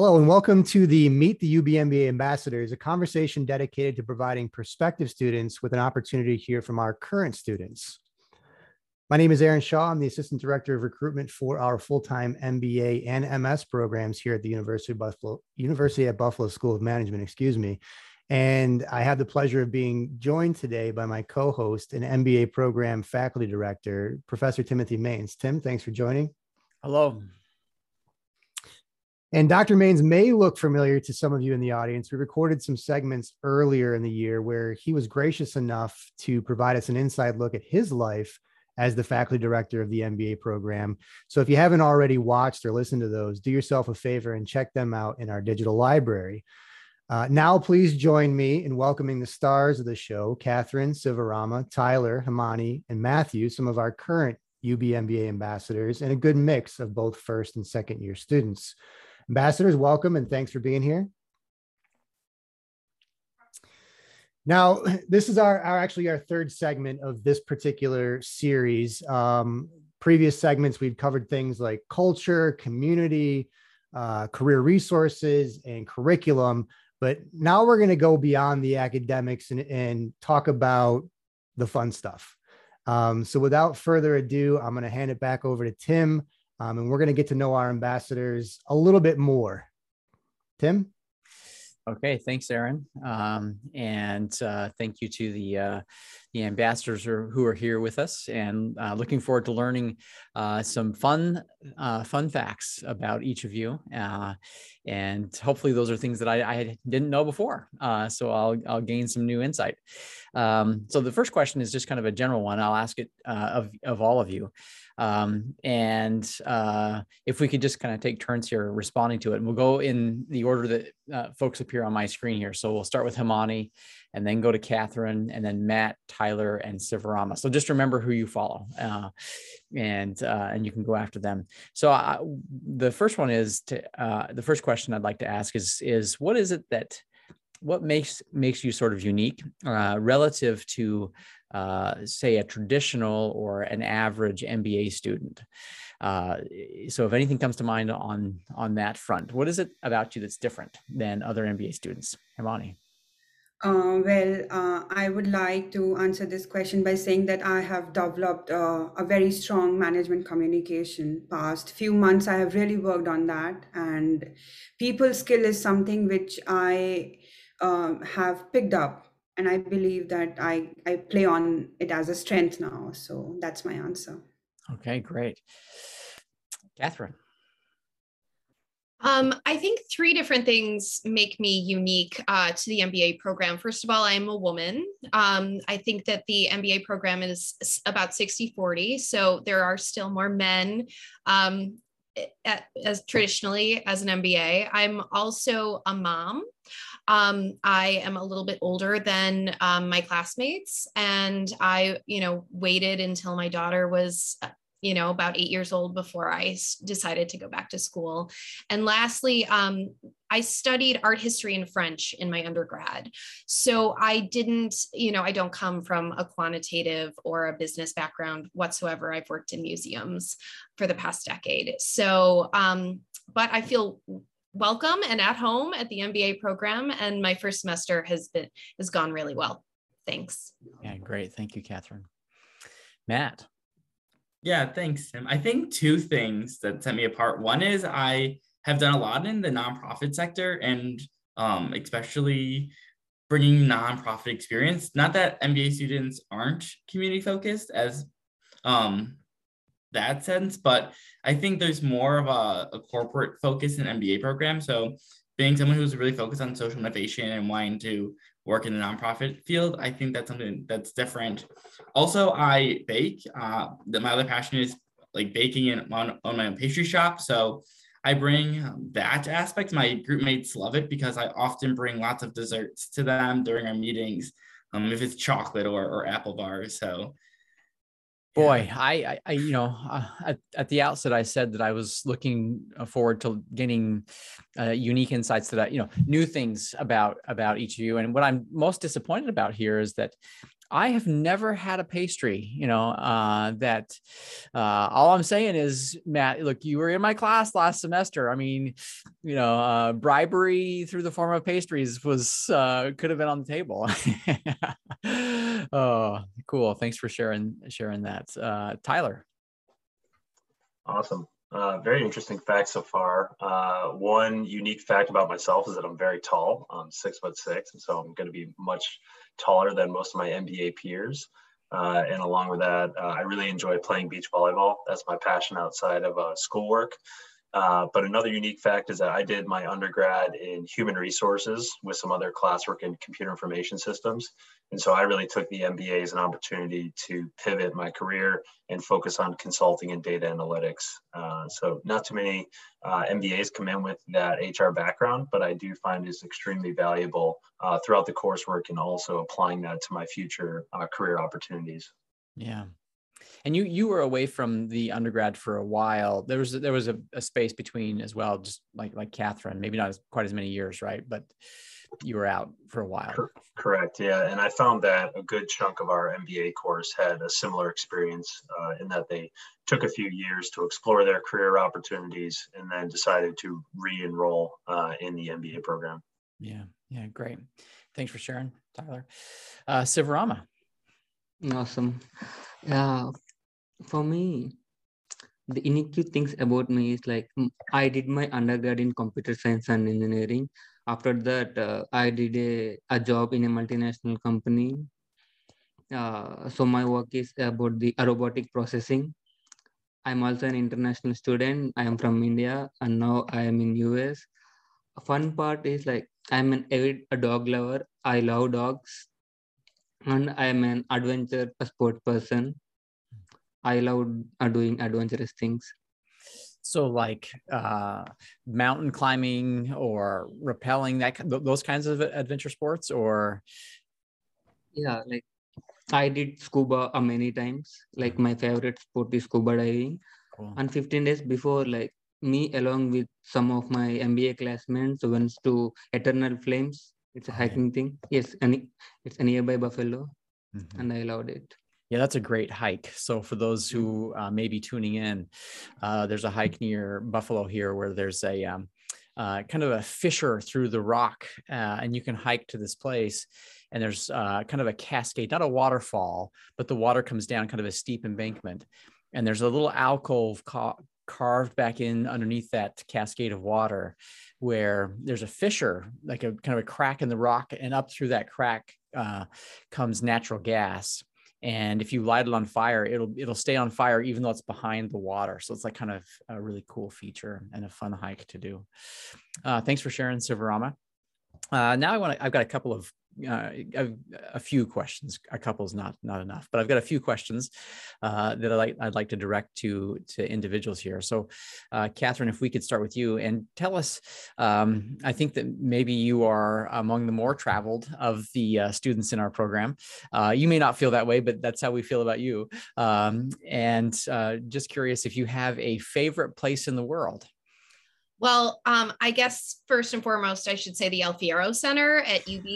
Hello, and welcome to the Meet the UB MBA Ambassadors, a conversation dedicated to providing prospective students with an opportunity to hear from our current students. My name is Aaron Shaw. I'm the Assistant Director of Recruitment for our full-time MBA and MS programs here at the University of Buffalo, University at Buffalo School of Management, excuse me. And I have the pleasure of being joined today by my co-host and MBA program faculty director, Professor Timothy Maines. Tim, thanks for joining. Hello. And Dr. Maines may look familiar to some of you in the audience. We recorded some segments earlier in the year where he was gracious enough to provide us an inside look at his life as the faculty director of the MBA program. So if you haven't already watched or listened to those, do yourself a favor and check them out in our digital library. Uh, now, please join me in welcoming the stars of the show Catherine, Sivarama, Tyler, Himani, and Matthew, some of our current UB MBA ambassadors, and a good mix of both first and second year students. Ambassadors, welcome and thanks for being here. Now, this is our, our actually our third segment of this particular series. Um, previous segments, we've covered things like culture, community, uh, career resources, and curriculum. But now we're going to go beyond the academics and, and talk about the fun stuff. Um, so without further ado, I'm going to hand it back over to Tim um, and we're going to get to know our ambassadors a little bit more. Tim? Okay, thanks, Aaron, um, and uh, thank you to the uh, the ambassadors who are here with us, and uh, looking forward to learning uh, some fun uh, fun facts about each of you, uh, and hopefully those are things that I, I didn't know before. so I'll I'll gain some new insight. Um, so the first question is just kind of a general one. I'll ask it of of all of you. Um, and uh, if we could just kind of take turns here responding to it, and we'll go in the order that uh, folks appear on my screen here. So we'll start with Himani and then go to Catherine and then Matt, Tyler, and Sivarama. So just remember who you follow uh, and uh, and you can go after them. So I, the first one is to uh, the first question I'd like to ask is is what is it that what makes makes you sort of unique uh, relative to uh, say a traditional or an average MBA student. Uh, so if anything comes to mind on on that front, what is it about you that's different than other MBA students? Himani. Uh, well, uh, I would like to answer this question by saying that I have developed uh, a very strong management communication. Past few months, I have really worked on that, and people skill is something which I um, have picked up and I believe that I I play on it as a strength now. So that's my answer. Okay, great, Catherine. Um, I think three different things make me unique uh, to the MBA program. First of all, I am a woman. Um, I think that the MBA program is about 60 40. So there are still more men um, at, as traditionally as an MBA. I'm also a mom. Um, I am a little bit older than um, my classmates, and I, you know, waited until my daughter was, uh, you know, about eight years old before I decided to go back to school. And lastly, um, I studied art history and French in my undergrad. So I didn't, you know, I don't come from a quantitative or a business background whatsoever. I've worked in museums for the past decade. So, um, but I feel welcome and at home at the MBA program. And my first semester has been has gone really well. Thanks. Yeah, great. Thank you, Catherine. Matt. Yeah, thanks, Tim. I think two things that set me apart. One is I have done a lot in the nonprofit sector and um, especially bringing nonprofit experience. Not that MBA students aren't community focused as um, that sense, but I think there's more of a, a corporate focus in MBA program. So being someone who's really focused on social innovation and wanting to work in the nonprofit field, I think that's something that's different. Also, I bake. Uh, my other passion is like baking and on, on my own pastry shop. So I bring that aspect. My group mates love it because I often bring lots of desserts to them during our meetings, um, if it's chocolate or, or apple bars. So Boy, I, I, you know, uh, at, at the outset, I said that I was looking uh, forward to getting uh, unique insights that I, you know, new things about about each of you. And what I'm most disappointed about here is that I have never had a pastry, you know, uh, that uh, all I'm saying is, Matt, look, you were in my class last semester. I mean, you know, uh, bribery through the form of pastries was uh, could have been on the table. oh, cool. Thanks for sharing sharing that. Uh, Tyler. Awesome. Uh, very interesting fact so far. One unique fact about myself is that I'm very tall. I'm six foot six, and so I'm going to be much taller than most of my MBA peers. Uh, and along with that, uh, I really enjoy playing beach volleyball. That's my passion outside of uh, schoolwork. Uh, but another unique fact is that I did my undergrad in human resources with some other classwork in computer information systems. And so I really took the MBA as an opportunity to pivot my career and focus on consulting and data analytics. Uh, so not too many uh, MBAs come in with that HR background, but I do find it's extremely valuable uh, throughout the coursework and also applying that to my future uh, career opportunities. Yeah, and you you were away from the undergrad for a while. There was there was a, a space between as well, just like like Catherine, maybe not as, quite as many years, right? But you were out for a while. Correct. Yeah, and I found that a good chunk of our MBA course had a similar experience uh, in that they took a few years to explore their career opportunities and then decided to re-enroll uh, in the MBA program. Yeah. Yeah. Great. Thanks for sharing, Tyler. Uh, Sivarama. Awesome. Yeah, for me, the unique things about me is like I did my undergrad in computer science and engineering. After that, uh, I did a, a job in a multinational company. Uh, so my work is about the robotic processing. I'm also an international student. I am from India and now I am in US. A fun part is like I'm an avid a dog lover. I love dogs and I am an adventure sport person. I love uh, doing adventurous things. So, like uh, mountain climbing or rappelling, that those kinds of adventure sports, or yeah, like I did scuba uh, many times. Like my favorite sport is scuba diving. Cool. And 15 days before, like me along with some of my MBA classmates went to Eternal Flames it's a hiking thing. Yes, and it's a nearby Buffalo, mm-hmm. and I loved it. Yeah, that's a great hike. So for those who uh, may be tuning in, uh, there's a hike near Buffalo here where there's a um, uh, kind of a fissure through the rock, uh, and you can hike to this place. And there's uh, kind of a cascade, not a waterfall, but the water comes down kind of a steep embankment. And there's a little alcove ca- carved back in underneath that cascade of water where there's a fissure, like a kind of a crack in the rock, and up through that crack uh, comes natural gas. And if you light it on fire, it'll it'll stay on fire even though it's behind the water. So it's like kind of a really cool feature and a fun hike to do. Uh, thanks for sharing, Sivarama. Uh, now I want to. I've got a couple of uh, a, a, few questions. A couple is not not enough, but I've got a few questions uh, that I'd like, I'd like to direct to to individuals here. So, uh, Catherine, if we could start with you and tell us, um, I think that maybe you are among the more traveled of the uh, students in our program. Uh, you may not feel that way, but that's how we feel about you. Um, and uh, just curious if you have a favorite place in the world. Well, um, I guess first and foremost, I should say the Alfiero Center at UB.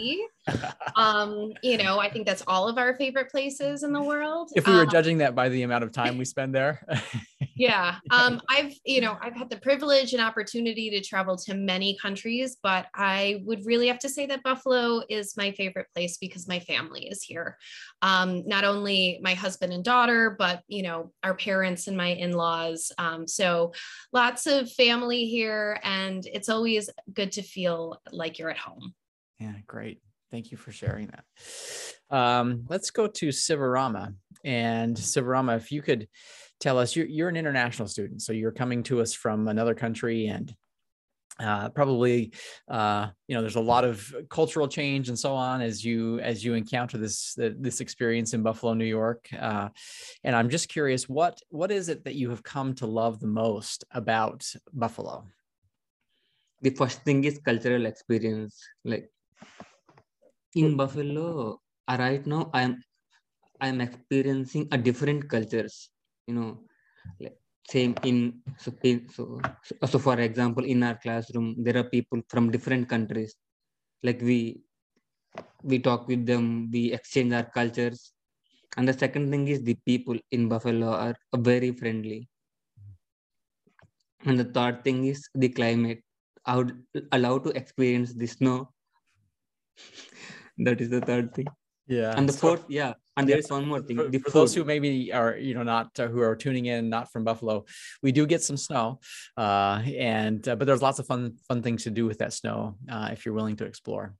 um, you know, I think that's all of our favorite places in the world. If we were um, judging that by the amount of time we spend there. yeah. Um, I've, you know, I've had the privilege and opportunity to travel to many countries, but I would really have to say that Buffalo is my favorite place because my family is here. Um, not only my husband and daughter, but, you know, our parents and my in-laws. Um, so lots of family here and it's always good to feel like you're at home. Yeah, great. Thank you for sharing that. Um, let's go to Sivarama. And Sivarama, if you could tell us, you're, you're an international student, so you're coming to us from another country and uh, probably uh, you know there's a lot of cultural change and so on as you as you encounter this this experience in Buffalo, New York. Uh, and I'm just curious, what what is it that you have come to love the most about Buffalo? The first thing is cultural experience. Like in Buffalo, uh, right now I'm I'm experiencing a different cultures. You know, like same in so, so so for example in our classroom there are people from different countries. Like we we talk with them we exchange our cultures. And the second thing is the people in buffalo are very friendly. And the third thing is the climate. I would allow to experience the snow that is the third thing. Yeah. And the so- fourth yeah. And Yeah, there is one more thing. for, the for those who maybe are you know not uh, who are tuning in not from buffalo we do get some snow uh, and uh, but there's lots of fun fun things to do with that snow uh, if you're willing to explore.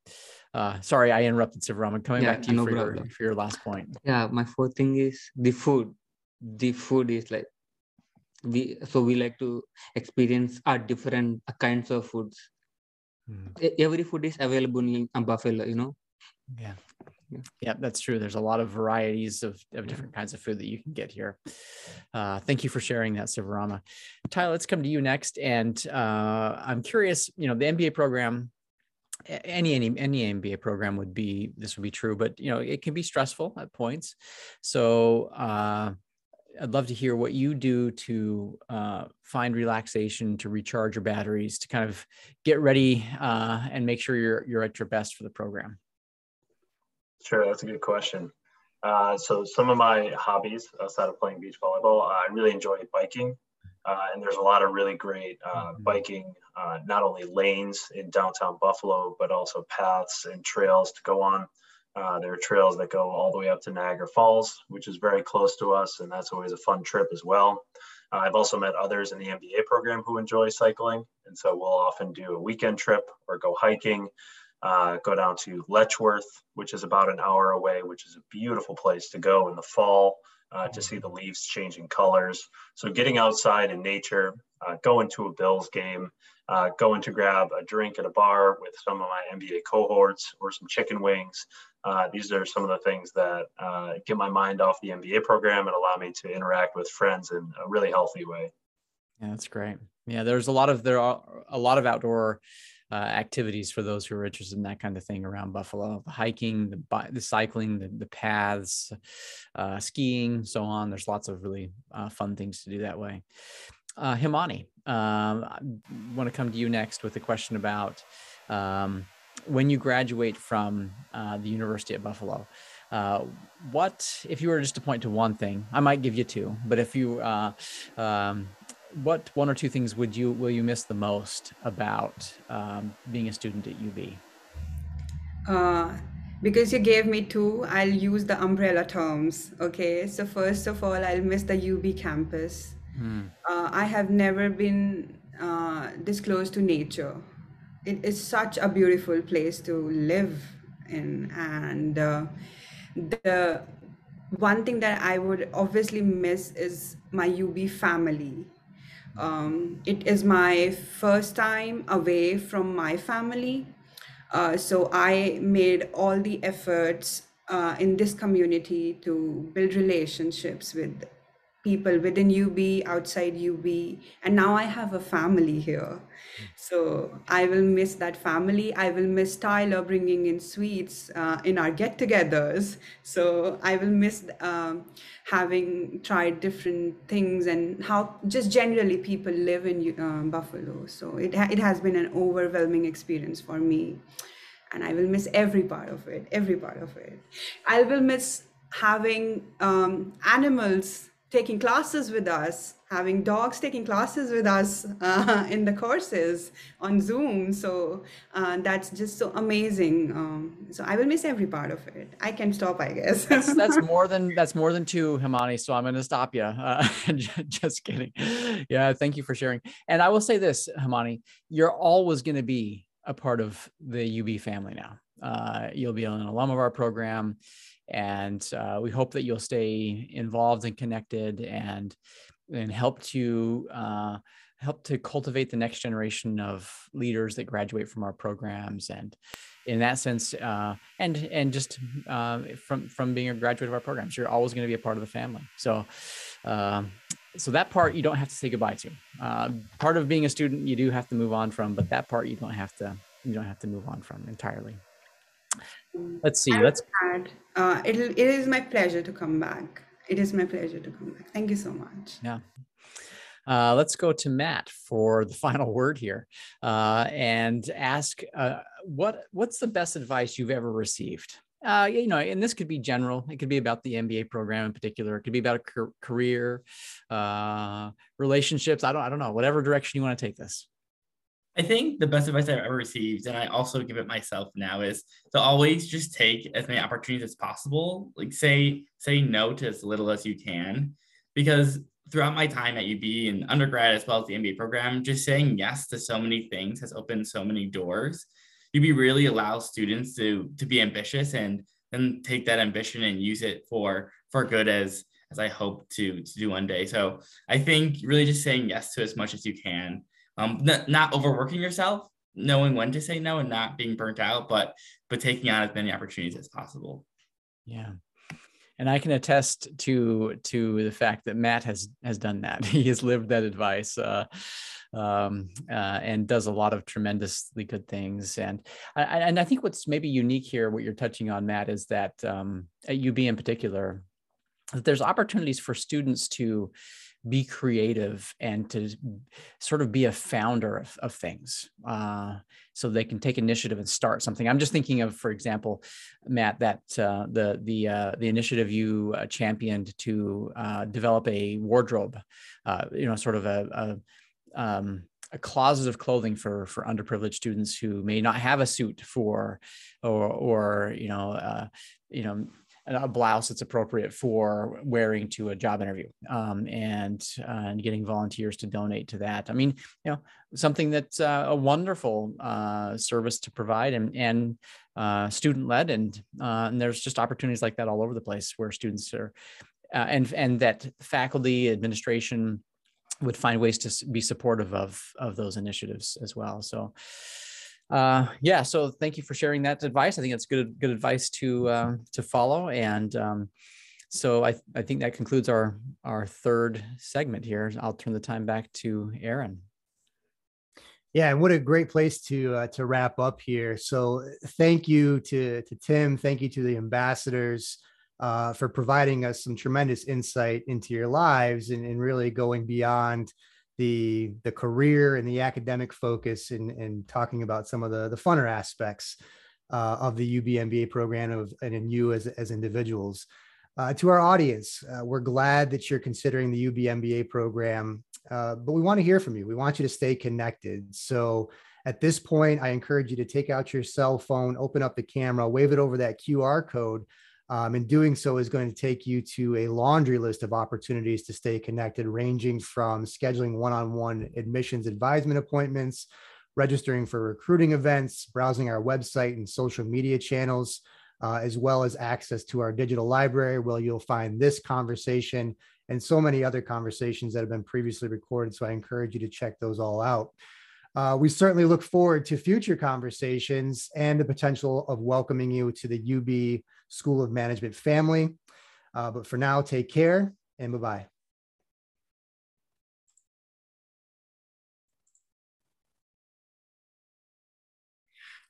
Uh, sorry i interrupted sivarama coming Yeah, back to you no for, your, for your last point. Yeah my fourth thing is the food. The food is like we so we like to experience our different kinds of foods. E- every food is available in buffalo you know yeah Yeah. that's true there's a lot of varieties of, of different kinds of food that you can get here uh, thank you for sharing that sivarama tyler let's come to you next and uh, i'm curious you know the mba program any any any MBA program would be this would be true, but you know it can be stressful at points. So uh, I'd love to hear what you do to uh, find relaxation, to recharge your batteries, to kind of get ready uh, and make sure you're you're at your best for the program. Sure, that's a good question. Uh, so some of my hobbies outside of playing beach volleyball, I really enjoy biking. Uh, and there's a lot of really great uh, biking, uh, not only lanes in downtown Buffalo, but also paths and trails to go on. Uh, there are trails that go all the way up to Niagara Falls, which is very close to us, and that's always a fun trip as well. Uh, I've also met others in the MBA program who enjoy cycling, and so we'll often do a weekend trip or go hiking uh, go down to Letchworth, which is about an hour away, which is a beautiful place to go in the fall uh, to see the leaves changing colors. So getting outside in nature, uh, going to a Bills game, uh, going to grab a drink at a bar with some of my MBA cohorts or some chicken wings. Uh, these are some of the things that get my mind off the MBA program and allow me to interact with friends in a really healthy way. Yeah, that's great. Yeah, there's a lot of there are a lot of outdoor uh, activities for those who are interested in that kind of thing around Buffalo. The hiking, the the cycling, the, the paths, uh, skiing, so on. There's lots of really uh, fun things to do that way. Uh, Himani, um, I want to come to you next with a question about um, when you graduate from uh, the University at Buffalo. Uh, what if you were just to point to one thing? I might give you two, but if you uh, um, what one or two things would you will you miss the most about um, being a student at UB? Uh, because you gave me two, I'll use the umbrella terms. Okay. So, first of all, I'll miss the UB campus. Uh, I have never been uh, this close to nature. It is such a beautiful place to live in. And uh, the one thing that I would obviously miss is my UB family. Um, it is my first time away from my family. Uh, so I made all the efforts uh, in this community to build relationships with people within UB, outside UB, and now I have a family here. So I will miss that family. I will miss Tyler bringing in sweets uh, in our get-togethers. So I will miss um, having tried different things and how just generally people live in um, Buffalo. So it ha- it has been an overwhelming experience for me, and I will miss every part of it. Every part of it. I will miss having um, animals taking classes with us, having dogs taking classes with us uh, in the courses on Zoom. So uh, that's just so amazing. Um, so I will miss every part of it. I can stop, I guess. That's that's more than that's more than two, Himani. So I'm going to stop you. Uh, just kidding. Yeah, thank you for sharing. And I will say this, Himani, you're always going to be a part of the UB family now. Uh, you'll be an alum of our program, and uh, we hope that you'll stay involved and connected, and and help to uh, help to cultivate the next generation of leaders that graduate from our programs. And in that sense, uh, and and just uh, from from being a graduate of our programs, you're always going to be a part of the family. So. Um, so that part you don't have to say goodbye to. Uh, part of being a student you do have to move on from, but that part you don't have to you don't have to move on from entirely. Let's see. Let's uh, it, it is my pleasure to come back. It is my pleasure to come back. Thank you so much. yeah. Uh, let's go to Matt for the final word here uh, and ask uh, what what's the best advice you've ever received? Uh, you know, and this could be general. It could be about the MBA program in particular. It could be about a career, uh, relationships. I don't, I don't know. Whatever direction you want to take this. I think the best advice I've ever received, and I also give it myself now, is to always just take as many opportunities as possible. Like say say no to as little as you can, because throughout my time at UB and undergrad as well as the MBA program, just saying yes to so many things has opened so many doors. UB really allows students to to be ambitious and then take that ambition and use it for for good as as I hope to to do one day. So I think really just saying yes to as much as you can um, n- not overworking yourself, knowing when to say no and not being burnt out, but but taking on as many opportunities as possible. Yeah. And I can attest to to the fact that Matt has has done that. He has lived that advice. Uh, um, uh, and does a lot of tremendously good things. And and I think what's maybe unique here, what you're touching on, Matt, is that um, at UB in particular, that there's opportunities for students to be creative and to sort of be a founder of, of things uh, so they can take initiative and start something. I'm just thinking of for example matt that uh, the the uh, the initiative you uh, championed to uh, develop a wardrobe uh, you know sort of a, a um, a closet of clothing for for underprivileged students who may not have a suit for or or you know uh, you know a blouse that's appropriate for wearing to a job interview um, and uh, and getting volunteers to donate to that. I mean you know something that's uh, a wonderful uh, service to provide and and uh, student led and uh, and there's just opportunities like that all over the place where students are uh, and and that faculty administration would find ways to be supportive of of those initiatives as well. So uh, yeah, so thank you for sharing that advice. I think that's good good advice to uh, to follow. And um, so I I think that concludes our our third segment here. I'll turn the time back to Aaron. Yeah, and what a great place to uh, to wrap up here. So thank you to to Tim. Thank you to the ambassadors. Uh, for providing us some tremendous insight into your lives and, and really going beyond the the career and the academic focus and, and talking about some of the the funner aspects uh, of the UB MBA program of and in you as, as individuals. Uh, to our audience, uh, we're glad that you're considering the UB MBA program, uh, but we want to hear from you. We want you to stay connected. So at this point, I encourage you to take out your cell phone, open up the camera, wave it over that QR code um, and doing so is going to take you to a laundry list of opportunities to stay connected, ranging from scheduling one on one admissions advisement appointments, registering for recruiting events, browsing our website and social media channels, uh, as well as access to our digital library, where you'll find this conversation and so many other conversations that have been previously recorded. So I encourage you to check those all out. Uh, we certainly look forward to future conversations and the potential of welcoming you to the UB School of Management family. Uh, but for now, take care and bye bye.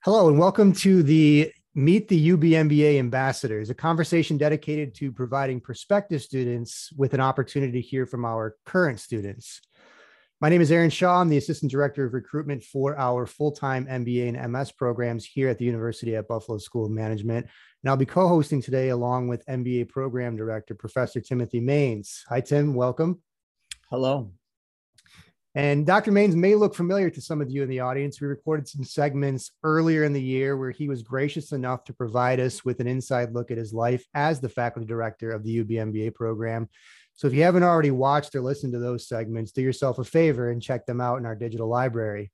Hello, and welcome to the Meet the UBMBA Ambassadors, a conversation dedicated to providing prospective students with an opportunity to hear from our current students. My name is Aaron Shaw. I'm the Assistant Director of Recruitment for our full-time MBA and MS programs here at the University at Buffalo School of Management. And I'll be co-hosting today along with MBA Program Director, Professor Timothy Maines. Hi, Tim. Welcome. Hello. And Dr. Maines may look familiar to some of you in the audience. We recorded some segments earlier in the year where he was gracious enough to provide us with an inside look at his life as the faculty director of the UB MBA program. So if you haven't already watched or listened to those segments, do yourself a favor and check them out in our digital library.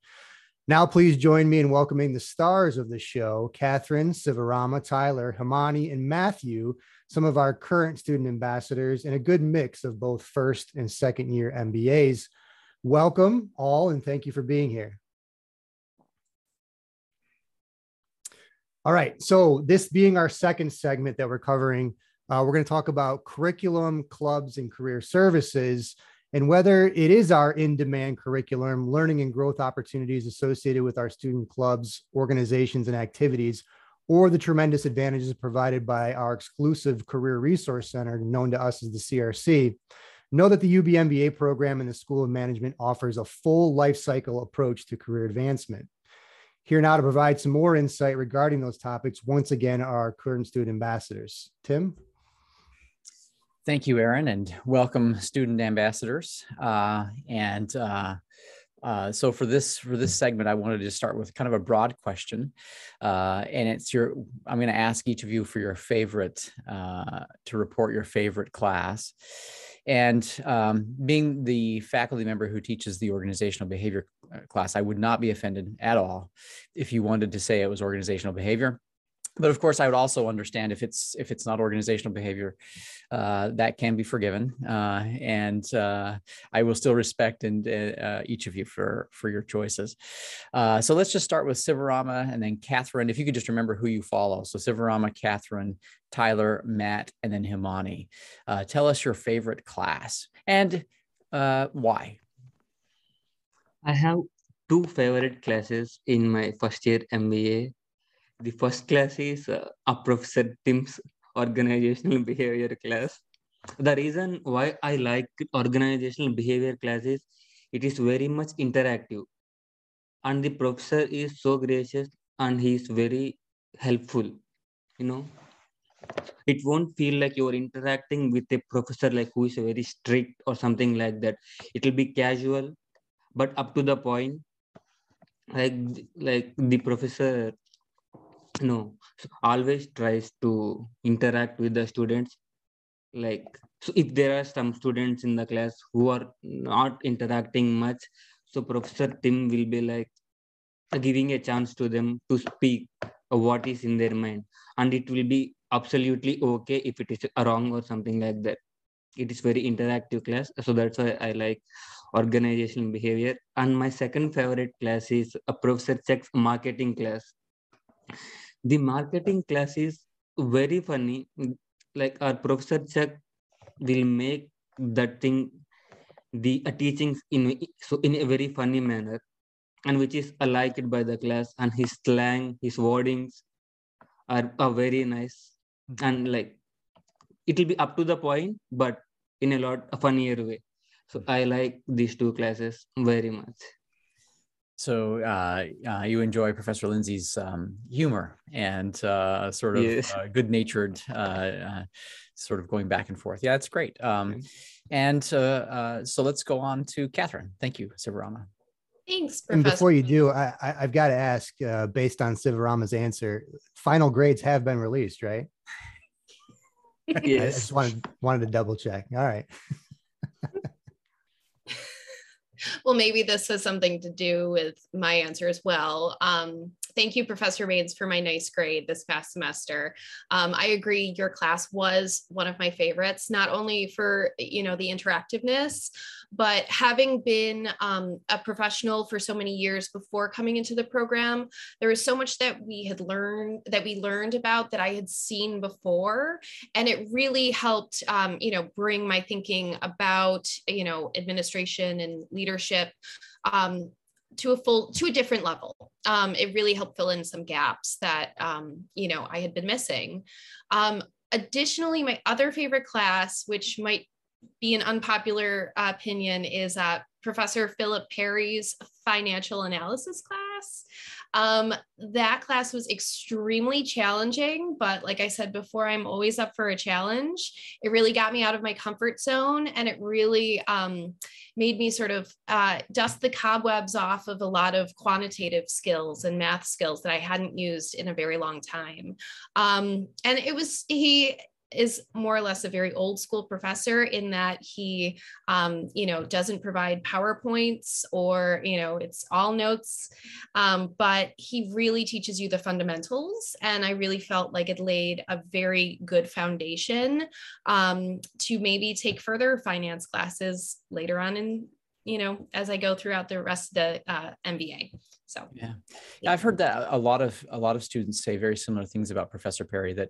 Now, please join me in welcoming the stars of the show, Catherine, Sivarama, Tyler, Himani, and Matthew, some of our current student ambassadors, and a good mix of both first and second year MBAs. Welcome all, and thank you for being here. All right, so this being our second segment that we're covering, uh, we're going to talk about curriculum, clubs, and career services, and whether it is our in demand curriculum, learning and growth opportunities associated with our student clubs, organizations, and activities, or the tremendous advantages provided by our exclusive Career Resource Center, known to us as the CRC. Know that the UB MBA program in the School of Management offers a full life cycle approach to career advancement. Here now to provide some more insight regarding those topics, once again, our current student ambassadors. Tim? Thank you, Aaron, and welcome student ambassadors. Uh, and uh, uh, so for this for this segment, I wanted to start with kind of a broad question, uh, and it's your. I'm going to ask each of you for your favorite uh, to report your favorite class, and um, being the faculty member who teaches the organizational behavior uh, class, I would not be offended at all if you wanted to say it was organizational behavior but of course i would also understand if it's if it's not organizational behavior uh, that can be forgiven. Uh, and uh, i will still respect and uh, each of you for for your choices. Uh, so let's just start with sivarama and then catherine. If you could just remember who you follow. So sivarama catherine tyler matt and then himani. Uh, tell us your favorite class. And why? I have two favorite classes in my first year mba the first class is uh, a Professor Tim's organizational behavior class. The reason why I like organizational behavior class is it is very much interactive. And the professor is so gracious and he is very helpful. You know, it won't feel like you're interacting with a professor like who is very strict or something like that. It will be casual, but up to the point. Like like the professor no. Always tries to interact with the students. Like so if there are some students in the class who are not interacting much so professor tim will be like giving a chance to them to speak what is in their mind. And it will be absolutely okay if it is wrong or something like that. It is very interactive class so that's why i like organizational behavior. And my second favorite class is a professor Chuck's marketing class the marketing class is very funny. Like our professor chuck will make that thing the uh, teachings in so in a very funny manner and which is liked by the class and his slang his wordings are, are very nice. And like it will be up to the point but in a lot a funnier way. So i like these two classes very much so uh, uh, you enjoy Professor Lindsay's um, humor and uh, sort of yes. Uh, good-natured, uh, uh, sort of going back and forth. Yeah, it's great. Um, and so let's go on to Catherine. Thank you, Sivarama. Thanks, Professor. And before you do, I, have got to ask, based on Sivarama's answer, final grades have been released, right? yes. I just wanted wanted to double check. All right. Well, maybe this has something to do with my answer as well. Um, thank you, Professor Maines, for my nice grade this past semester. Um, I agree, your class was one of my favorites, not only for you know the interactiveness, but having been um, a professional for so many years before coming into the program, there was so much that we had learned that we learned about that I had seen before, and it really helped um, you know bring my thinking about you know administration and leadership um, to a full to a different level. Um, it really helped fill in some gaps that um, you know i had been missing. Um, additionally my other favorite class which might be an unpopular opinion is uh, professor philip perry's financial analysis class um, that class was extremely challenging, but like I said before, I'm always up for a challenge. It really got me out of my comfort zone and it really um, made me sort of uh, dust the cobwebs off of a lot of quantitative skills and math skills that I hadn't used in a very long time. Um, and it was, he, is more or less a very old school professor in that he um, you know doesn't provide powerpoints or you know it's all notes. Um, but he really teaches you the fundamentals and i really felt like it laid a very good foundation um, to maybe take further finance classes later on in you know as i go throughout the rest of the uh, mba so yeah. yeah. I've heard that a lot of a lot of students say very similar things about professor perry that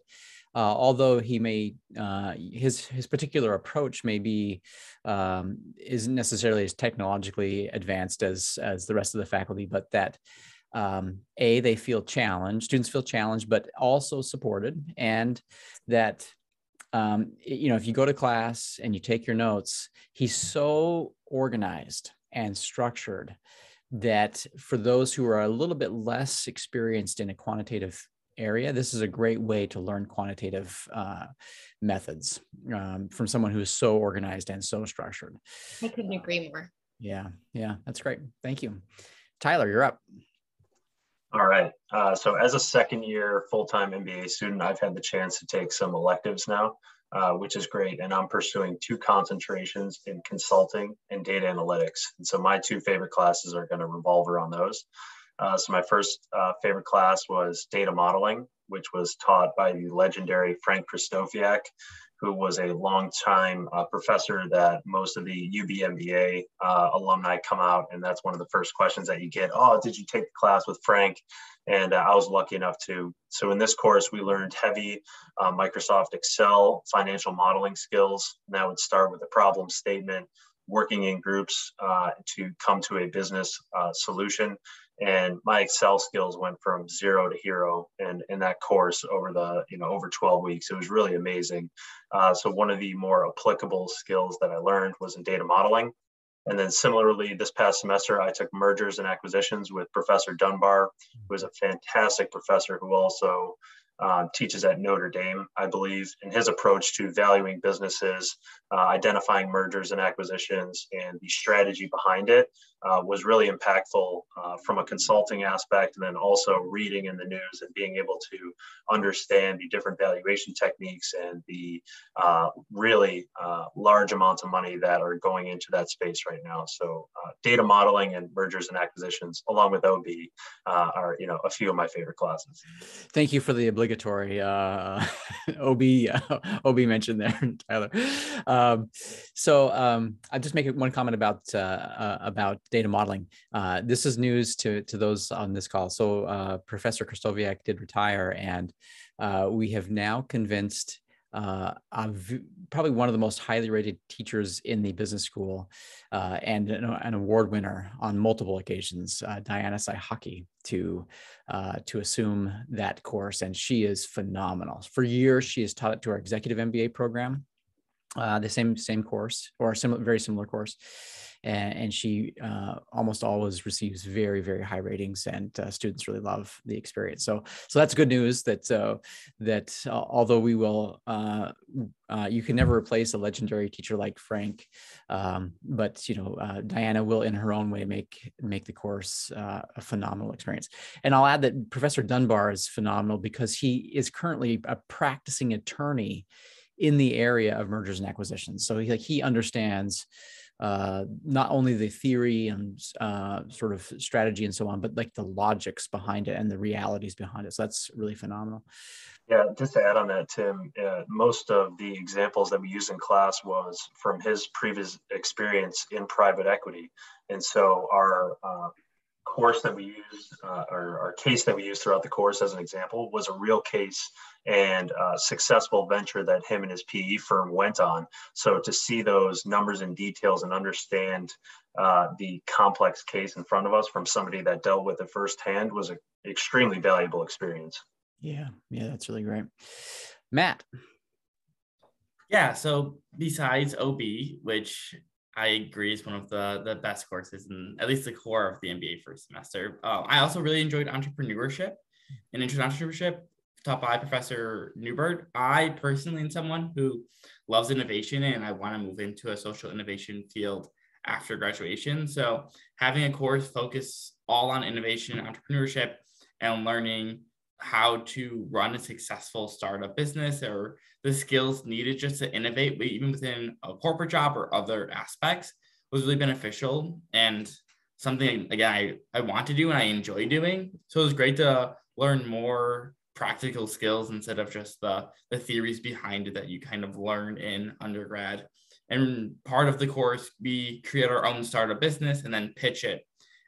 uh, although he may uh, his his particular approach may be um, isn't necessarily as technologically advanced as as the rest of the faculty, but that um, a they feel challenged, students feel challenged, but also supported, and that um, you know, if you go to class and you take your notes, he's so organized and structured that for those who are a little bit less experienced in a quantitative area, this is a great way to learn quantitative uh, methods um, from someone who's so organized and so structured. I couldn't agree more. Yeah, yeah, that's great. Thank you. Tyler, you're up. All right. Uh, so as a second year full-time MBA student, I've had the chance to take some electives now, uh, which is great. And I'm pursuing two concentrations in consulting and data analytics. And so my two favorite classes are going to revolve around those. Uh, so my first uh, favorite class was data modeling, which was taught by the legendary Frank Krzystofiak, who was a longtime uh, professor that most of the UBMBA uh, alumni come out, and that's one of the first questions that you get. Oh, did you take the class with Frank? And uh, I was lucky enough to. So in this course, we learned heavy uh, Microsoft Excel financial modeling skills. And that would start with a problem statement, working in groups uh, to come to a business uh, solution and my excel skills went from zero to hero and in that course over the you know over 12 weeks. It was really amazing. Uh, so one of the more applicable skills that i learned was in data modeling. And then similarly this past semester i took mergers and acquisitions with professor dunbar who is a fantastic professor who also uh, teaches at Notre Dame, I believe, and his approach to valuing businesses, uh, identifying mergers and acquisitions, and the strategy behind it uh, was really impactful uh, from a consulting aspect, and then also reading in the news and being able to understand the different valuation techniques and the uh, really uh, large amounts of money that are going into that space right now. So, data modeling and mergers and acquisitions, along with OB, are you know a few of my favorite classes. Thank you for the obligatory uh, OB OB mentioned there, Tyler. Um, so um, I'll just make one comment about uh, uh, about data modeling. Uh, this is news to to those on this call. So uh, Professor Krzystofiak did retire, and uh, we have now convinced uh, probably one of the most highly rated teachers in the business school uh, and an, an, award winner on multiple occasions, uh, Diana Saihaki, to to assume that course, and she is phenomenal. For years, she has taught it to our executive MBA program, uh, the same same course or a similar, very similar course and, and she uh, almost always receives very very high ratings and uh, students really love the experience so so that's good news that uh, that uh, although we will you can never replace a legendary teacher like Frank, um, but you know Diana will, in her own way, make make the course a phenomenal experience. And I'll add that Professor Dunbar is phenomenal because he is currently a practicing attorney in the area of mergers and acquisitions. So he like he understands uh, not only the theory and uh, sort of strategy and so on, but like the logics behind it and the realities behind it. So that's really phenomenal. Yeah, just to add on that, Tim, uh, most of the examples that we use in class was from his previous experience in private equity. And so our uh, course that we used, uh, or our case that we used throughout the course as an example, was a real case and uh, successful venture that him and his PE firm went on. So to see those numbers and details and understand uh, the complex case in front of us from somebody that dealt with it firsthand was an extremely valuable experience. Yeah, yeah, that's really great. Matt. Yeah, so besides OB, which I agree is one of the the best courses and at least the core of the MBA first semester. Uh, I also really enjoyed entrepreneurship and entrepreneurship taught by Professor Newbert. I personally am someone who loves innovation and I want to move into a social innovation field after graduation. So having a course focus all on innovation, entrepreneurship, and learning how to run a successful startup business or the skills needed just to innovate, but even within a corporate job or other aspects, was really beneficial and something again I, I want to do and I enjoy doing. So it was great to learn more practical skills instead of just the the theories behind it that you kind of learn in undergrad. And part of the course, we create our own startup business and then pitch it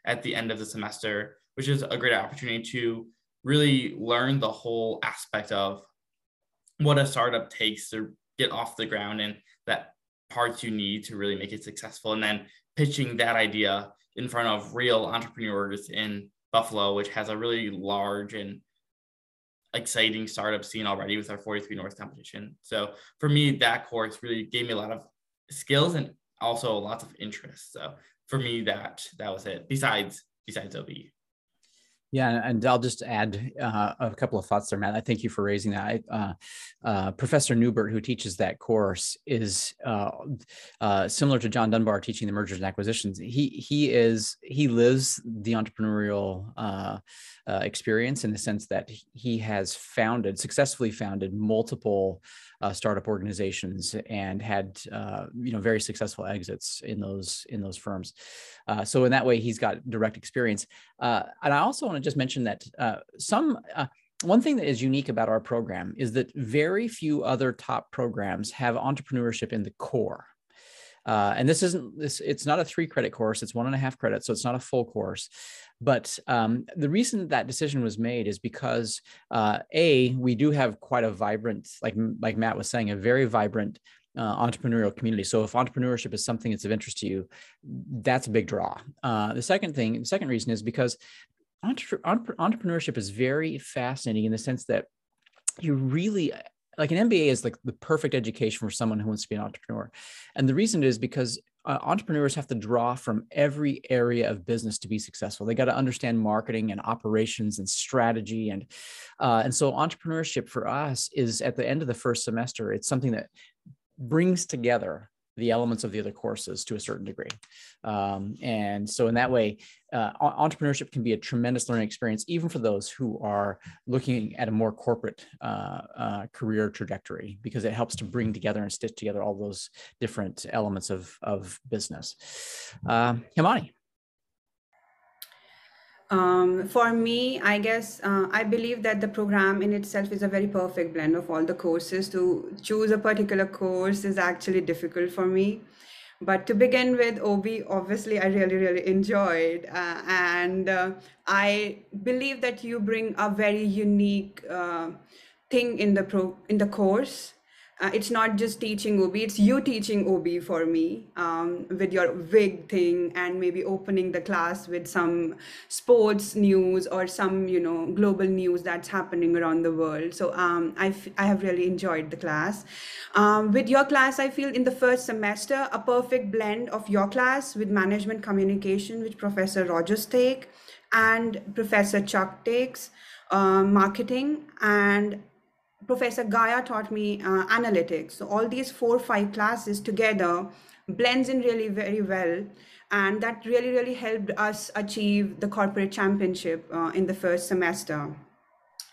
at the end of the semester, which is a great opportunity to really learn the whole aspect of what a startup takes to get off the ground and that parts you need to really make it successful and then pitching that idea in front of real entrepreneurs in buffalo which has a really large and exciting startup scene already with our 43 North competition. So for me, that course really gave me a lot of skills and also lots of interest. So for me, that that was it. Besides besides OB. Yeah, and I'll just add uh, a couple of thoughts there, Matt. I thank you for raising that. Uh, uh, Professor Newbert, who teaches that course, is uh, uh, similar to John Dunbar teaching the mergers and acquisitions. He he is he lives the entrepreneurial uh, experience in the sense that he has founded successfully founded multiple startup organizations and had you know very successful exits in those in those firms. So in that way, he's got direct experience. And I also want to just mention that uh, some. Uh, one thing that is unique about our program is that very few other top programs have entrepreneurship in the core. Uh, and this isn't this it's not a three credit course it's one and a half credits so it's not a full course but um, the reason that decision was made is because uh, a we do have quite a vibrant like like matt was saying a very vibrant uh, entrepreneurial community so if entrepreneurship is something that's of interest to you that's a big draw uh, the second thing the second reason is because entre- entrepreneurship is very fascinating in the sense that you really like an MBA is like the perfect education for someone who wants to be an entrepreneur. And the reason is because uh, entrepreneurs have to draw from every area of business to be successful. They got to understand marketing and operations and strategy, and uh, and so entrepreneurship for us is at the end of the first semester. It's something that brings together the elements of the other courses to a certain degree. Um, and so in that way, uh, entrepreneurship can be a tremendous learning experience, even for those who are looking at a more corporate uh, uh, career trajectory, because it helps to bring together and stitch together all those different elements of, of business. Um, Himani. Um, for me, I guess uh, I believe that the program in itself is a very perfect blend of all the courses. To choose a particular course is actually difficult for me. But to begin with, OB, obviously, I really, really enjoyed. Uh, and uh, I believe that you bring a very unique uh, thing in the pro in the course uh, it's not just teaching OB, it's you teaching OB for me um, with your wig thing and maybe opening the class with some sports news or some, you know, global news that's happening around the world. So um, I, f- I have really enjoyed the class. Um, with your class, I feel in the first semester, a perfect blend of your class with management communication, which Professor Rogers take and Professor Chuck takes, uh, marketing and Professor Gaia taught me uh, analytics. So all these four five classes together blends in really very well. And that really, really helped us achieve the corporate championship uh, in the first semester.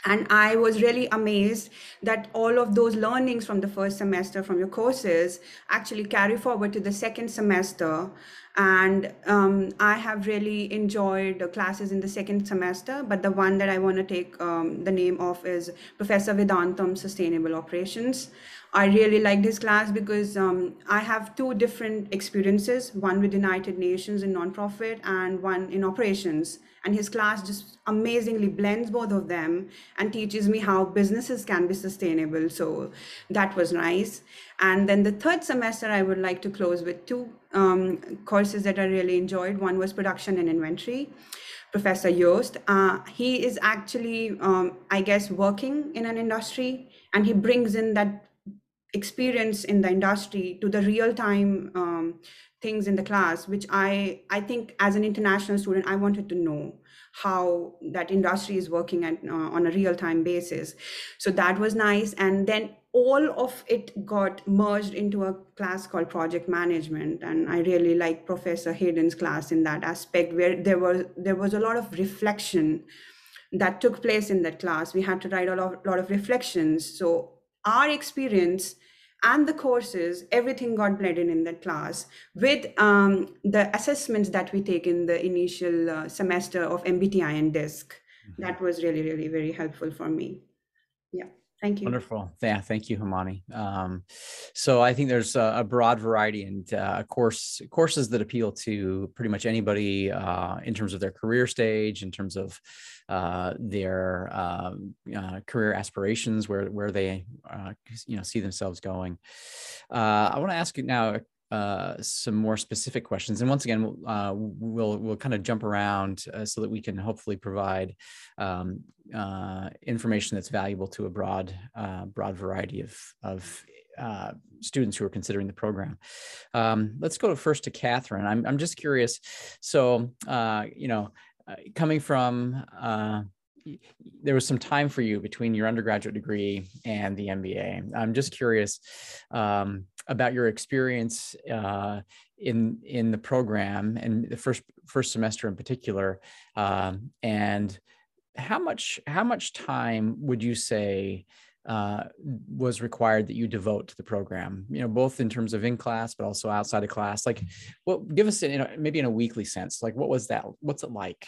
And I was really amazed that all of those learnings from the first semester from your courses actually carry forward to the second semester and um, I have really enjoyed the classes in the second semester. But the one that I want to take um, the name of is Professor Vedantam Sustainable Operations. I really liked his class because um, I have two different experiences: one with United Nations in nonprofit, and one in operations and his class just amazingly blends both of them and teaches me how businesses can be sustainable. So that was nice. And then the third semester i would like to close with two um, courses that i really enjoyed. One was production and inventory. Professor yost uh, he is actually um, i guess working in an industry and he brings in that experience in the industry to the real time um, things in the class which i i think as an international student i wanted to know how that industry is working at, uh, on a real time basis. So that was nice. And then all of it got merged into a class called project management. And i really like professor hayden's class in that aspect where there was there was a lot of reflection that took place in that class. We had to write a lot, lot of reflections. So our experience and the courses, everything got blended in that class with um, the assessments that we take in the initial uh, semester of MBTI and DISC. Mm-hmm. That was really, really very helpful for me. Yeah. Thank you. Wonderful. Yeah, thank you, Himani. Um, so I think there's a, a broad variety and uh, course courses that appeal to pretty much anybody uh, in terms of their career stage, in terms of uh, their um, uh, career aspirations, where where they uh, you know see themselves going. Uh, I want to ask you now uh, some more specific questions. And once again, uh, we'll we'll kind of jump around uh, so that we can hopefully provide um, uh, information that's valuable to a broad uh, broad variety of of uh, students who are considering the program. Um, let's go first to Catherine. I'm I'm just curious. So you know, coming from there was some time for you between your undergraduate degree and the MBA. I'm just curious um, about your experience uh, in in the program and the first first semester in particular, um, and how much how much time would you say uh, was required that you devote to the program? You know, both in terms of in class, but also outside of class. Like, what? Give us, you know, maybe in a weekly sense. Like, what was that? What's it like?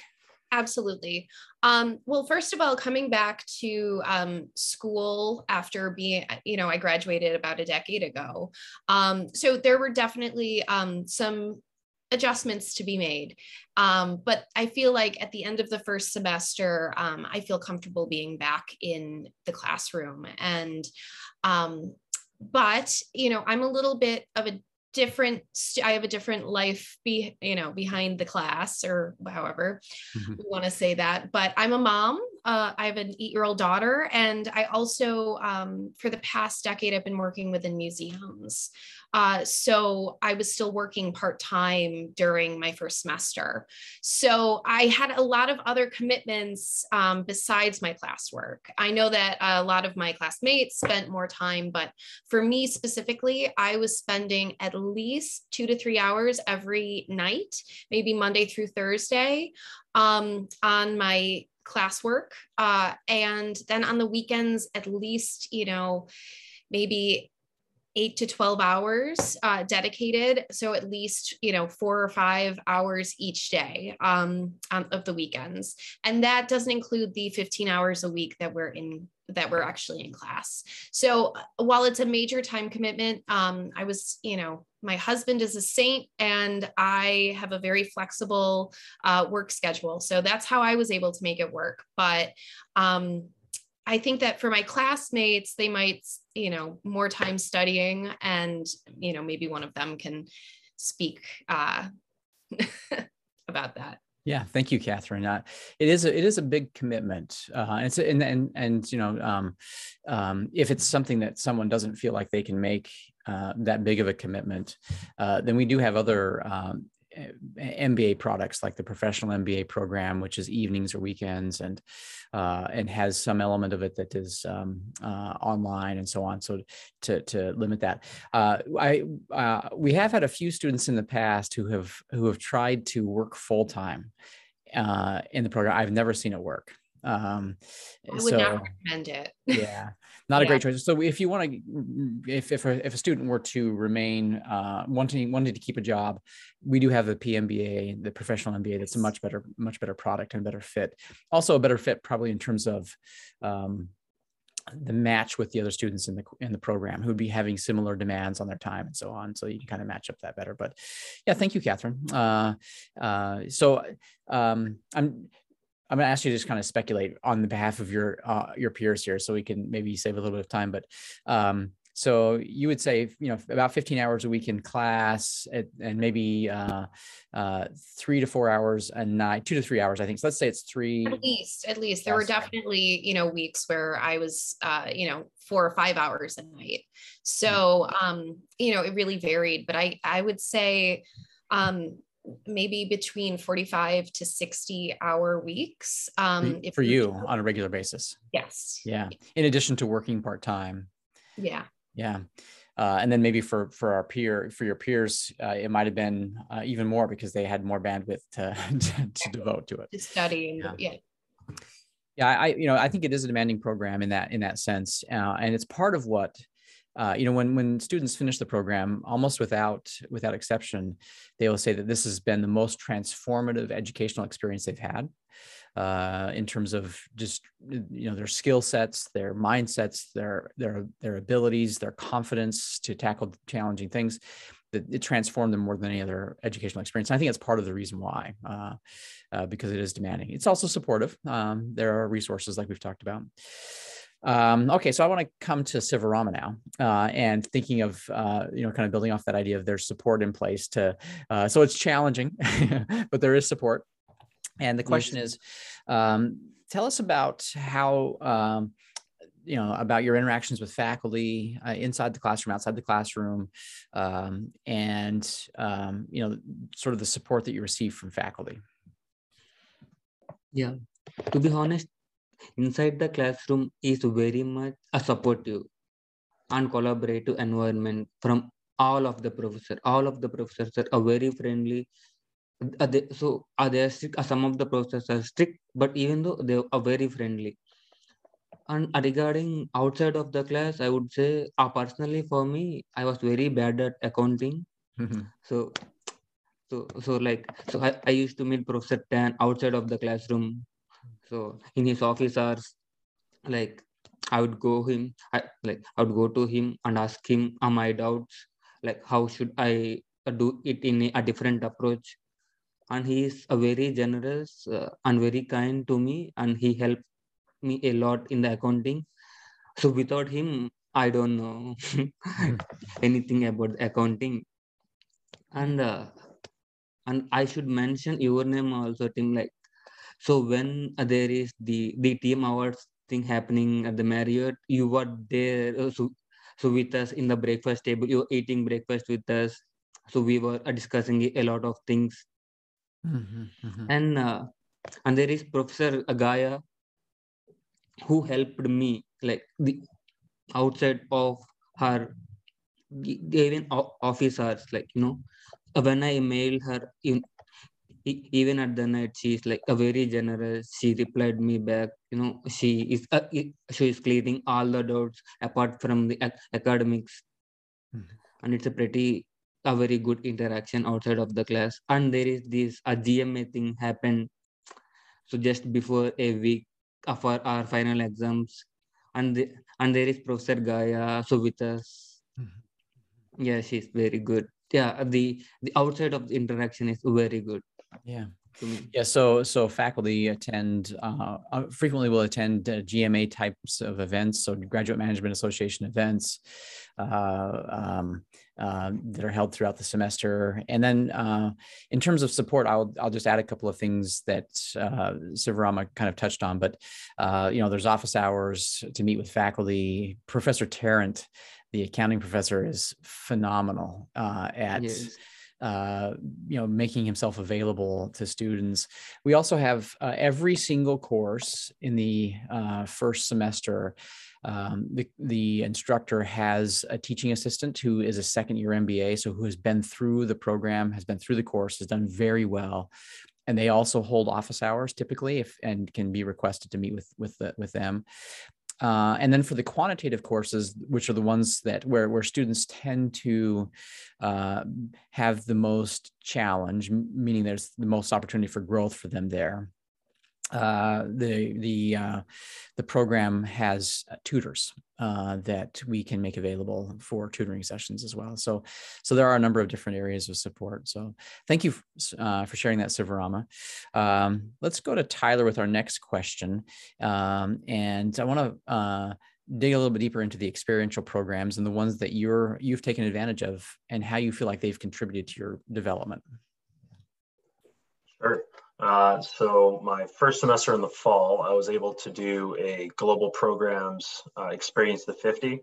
Absolutely. Um, well, first of all, coming back to um, school after being, you know, I graduated about a decade ago. Um, so there were definitely um, some adjustments to be made. Um, but I feel like at the end of the first semester, um, I feel comfortable being back in the classroom. And, but, you know, I'm a little bit of a different i have a different life be you know behind the class or however mm-hmm. we want to say that but i'm a mom uh, i have an eight year old daughter and i also um, for the past decade i've been working within museums uh, so I was still working part time during my first semester. So I had a lot of other commitments um, besides my classwork. I know that a lot of my classmates spent more time, but for me specifically, I was spending at least two to three hours every night, maybe Monday through Thursday, um, on my classwork. Uh, and then on the weekends, at least, you know, maybe eight to 12 hours uh, dedicated. So at least, you know, four or five hours each day um, of the weekends. And that doesn't include the 15 hours a week that we're in that we're actually in class. So uh, while it's a major time commitment, um, I was, you know, my husband is a saint and I have a very flexible uh, work schedule. So that's how I was able to make it work. But um, I think that for my classmates, they might, you know, more time studying, and you know, maybe one of them can speak uh, about that. Yeah, thank you, Catherine. Uh, it is a, it is a big commitment. Uh, and and and and you know, um, um, if it's something that someone doesn't feel like they can make uh, that big of a commitment, uh, then we do have other um, MBA products like the professional MBA program, which is evenings or weekends, and uh, and has some element of it that is um, uh, online and so on. So to to limit that, uh, I uh, we have had a few students in the past who have who have tried to work full time uh, in the program. I've never seen it work. Um, I would so, not recommend it. yeah, not yeah. a great choice. So if you want to, if if a, if a student were to remain uh, wanting wanting to keep a job, we do have the PMBA, the professional MBA. That's a much better much better product and better fit. Also a better fit probably in terms of. Um, the match with the other students in the in the program who would be having similar demands on their time and so on so you can kind of match up that better but yeah thank you catherine uh, uh, so um, i'm I'm going to ask you to just kind of speculate on the behalf of your uh, your peers here, so we can maybe save a little bit of time. But um, so you would say, you know, about 15 hours a week in class, at, and maybe uh, uh, three to four hours a night, two to three hours, I think. So let's say it's three. At least, at least there were definitely, you know, weeks where I was, uh, you know, four or five hours a night. So, um, you know, it really varied. But I, I would say, um, maybe between 45 to 60 hour weeks um if for you on a regular basis? Yes. Yeah in addition to working part-time? Yeah. Yeah uh, and then maybe for for our peer for your peers uh, it might have been uh, even more because they had more bandwidth to to, to devote to it. To study yeah. yeah. Yeah i you know i think it is a demanding program in that in that sense uh, and it's part of what uh, you know when when students finish the program almost without without exception they will say that this has been the most transformative educational experience they've had uh, in terms of just you know their skill sets their mindsets their their their abilities their confidence to tackle challenging things that it transformed them more than any other educational experience. And i think it's part of the reason why uh, uh, because it is demanding. It's also supportive. Um, there are resources like we've talked about Um, okay, so I want to come to Sivarama now, uh, and thinking of uh, you know kind of building off that idea of there's support in place to. Uh, so it's challenging, but there is support. And the question yes. is, um, tell us about how um, you know about your interactions with faculty uh, inside the classroom, outside the classroom, um, and um, you know sort of the support that you receive from faculty. Yeah, to be honest, inside the classroom is very much a supportive and collaborative environment from all of the professors. All of the professors are very friendly. Uh, they, so are they strict? Uh, some of the professors are strict, but even though they are very friendly. And regarding outside of the class, I would say, uh, personally for me, I was very bad at accounting. Mm-hmm. So, so, so like, so I, I used to meet Professor Tan outside of the classroom so in his office hours, like I would go him, I like I would go to him and ask him are my doubts, like how should I do it in a, different approach. And he is a very generous uh, and very kind to me, and he helped me a lot in the accounting. So without him, I don't know anything about accounting. And uh, and I should mention your name also, Tim. Like so when uh, there is the the team awards thing happening at the Marriott, you were there. Uh, so so with us in the breakfast table, you were eating breakfast with us. So we were uh, discussing a lot of things. Mm-hmm, mm-hmm. And uh, and there is Professor Agaya who helped me like the outside of her even office hours like you know when i mailed her in even at the night she is like a very generous. She replied me back you know she is uh, she is clearing all the doubts apart from the academics. Mm-hmm. and it's a pretty a very good interaction outside of the class. And there is this a gma thing happened so just before a week of our, our final exams and the, and there is professor gaia so with us. Mm-hmm. yeah she's very good. Yeah the the outside of the interaction is very good yeah. Yeah, so so faculty attend uh, uh frequently will attend uh, GMA types of events, so Graduate Management Association events uh, um, uh, that are held throughout the semester. And then uh, in terms of support, I'll I'll just add a couple of things that uh, Sivarama kind of touched on. But uh you know, there's office hours to meet with faculty. Professor Tarrant, the accounting professor, is phenomenal at. Yes uh, you know, making himself available to students. We also have uh, every single course in the uh, first semester. Um, the, the instructor has a teaching assistant who is a second year MBA, so who has been through the program, has been through the course, has done very well and they also hold office hours typically if and can be requested to meet with with the, with them uh, and then for the quantitative courses, which are the ones that where, where students tend to uh, have the most challenge, meaning there's the most opportunity for growth for them there uh, the the uh, the program has uh, tutors uh, that we can make available for tutoring sessions as well. So so there are a number of different areas of support. So thank you uh, for sharing that, Sivarama. Um, let's go to Tyler with our next question, um, and I want to dig a little bit deeper into the experiential programs and the ones that you're you've taken advantage of and how you feel like they've contributed to your development. Uh, so my first semester in the fall, I was able to do a global programs uh, experience the 50,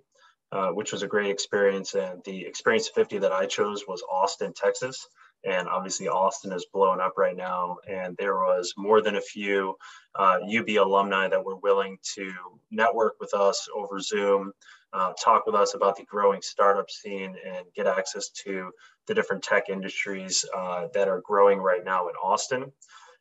uh, which was a great experience. And the experience 50 that I chose was Austin, Texas. And obviously Austin is blowing up right now. And there was more than a few UB uh, alumni that were willing to network with us over Zoom, uh, talk with us about the growing startup scene and get access to the different tech industries that are growing right now in Austin.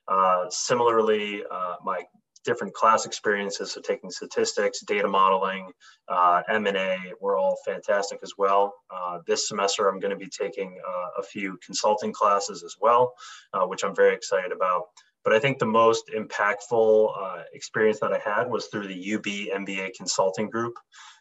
Uh, similarly, uh, my different class experiences, so taking statistics, data modeling, uh, M&A, were all fantastic as well. Uh, this semester, I'm going to be taking uh, a few consulting classes as well, uh, which I'm very excited about. But I think the most impactful experience that I had was through the UB MBA Consulting Group.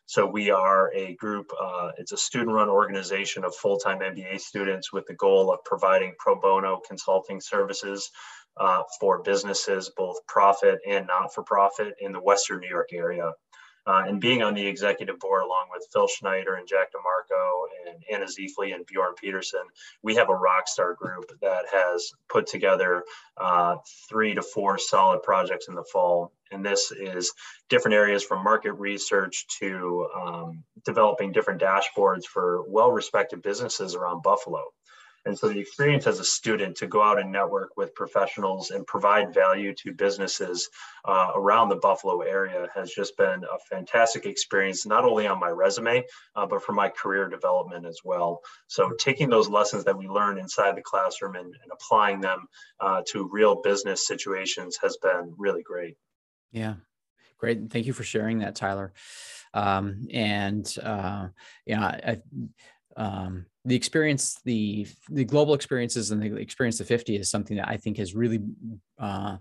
So we are a group, uh, it's a student-run organization of full-time MBA students with the goal of providing pro bono consulting services uh, for businesses, both profit and not for profit in the Western New York area. Uh, and being on the executive board along with Phil Schneider and Jack DeMarco and Anna Ziefley and Bjorn Peterson, we have a rock star group that has put together uh, three to four solid projects in the fall. And this is different areas from market research to um, developing different dashboards for well respected businesses around Buffalo. And so the experience as a student to go out and network with professionals and provide value to businesses uh, around the Buffalo area has just been a fantastic experience, not only on my resume, uh, but for my career development as well. So taking those lessons that we learn inside the classroom and, and applying them uh, to real business situations has been really great. Yeah, great. Thank you for sharing that, Tyler. Um, and uh, yeah, I, um, the experience, the the global experiences and the experience of 50 is something that I think has really uh,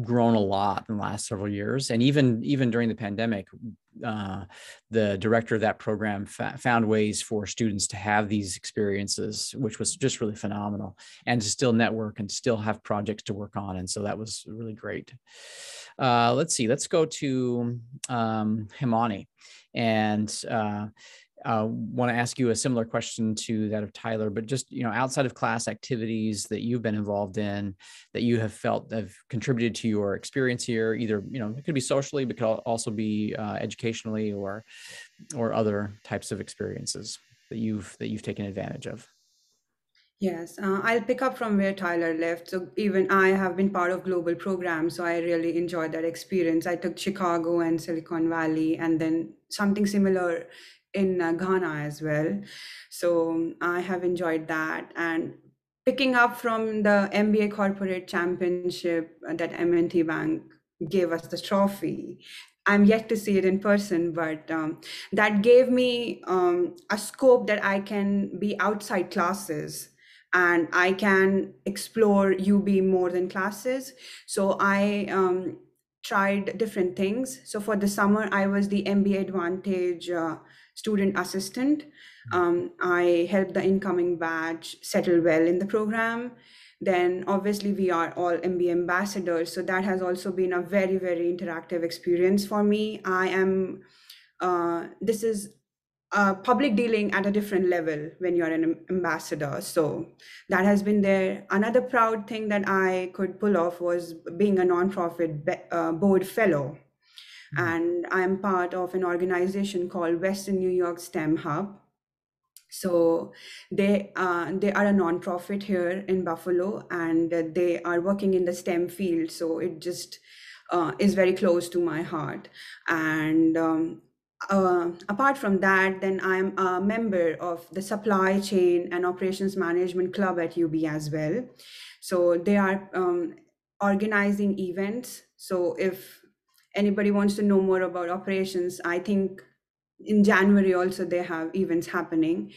grown a lot in the last several years. And even even during the pandemic, uh, the director of that program fa- found ways for students to have these experiences, which was just really phenomenal, and to still network and still have projects to work on. And so that was really great. Uh, let's see. Let's go to um, Himani, and uh, want to ask you a similar question to that of Tyler, but just you know, outside of class activities that you've been involved in, that you have felt have contributed to your experience here, either you know, it could be socially, but could also be uh, educationally or or other types of experiences that you've that you've taken advantage of. Yes, uh, I'll pick up from where Tyler left. So even I have been part of global programs, so I really enjoyed that experience. I took Chicago and Silicon Valley, and then something similar in uh, Ghana as well. So I have enjoyed that and picking up from the MBA Corporate Championship that M&T Bank gave us the trophy. I'm yet to see it in person, but um, that gave me um, a scope that I can be outside classes and I can explore UB more than classes. So I um, tried different things. So for the summer, I was the MBA Advantage uh, student assistant. Um, I helped the incoming batch settle well in the program. Then, obviously, we are all MBA ambassadors. So, that has also been a very, very interactive experience for me. I am, uh, this is uh, public dealing at a different level when you're an ambassador. So that has been there. Another proud thing that I could pull off was being a nonprofit be- uh, board fellow. Mm-hmm. And I'm part of an organization called Western New York STEM Hub. So they uh, they are a nonprofit here in Buffalo, and they are working in the STEM field. So it just uh, is very close to my heart. And um, uh, apart from that, then I'm a member of the Supply Chain and Operations Management Club at UB as well. So they are um, organizing events. So if anybody wants to know more about operations, I think in January also they have events happening.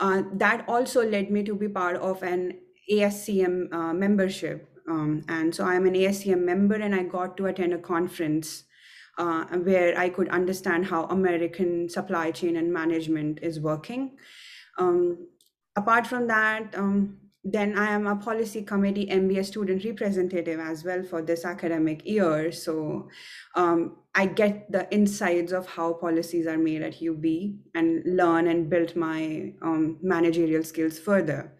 Uh, that also led me to be part of an ASCM uh, membership. Um, and so I'm an ASCM member and I got to attend a conference uh, where I could understand how American supply chain and management is working. Um, apart from that, um, then I am a policy committee MBA student representative as well for this academic year. So um, I get the insights of how policies are made at UB and learn and build my um, managerial skills further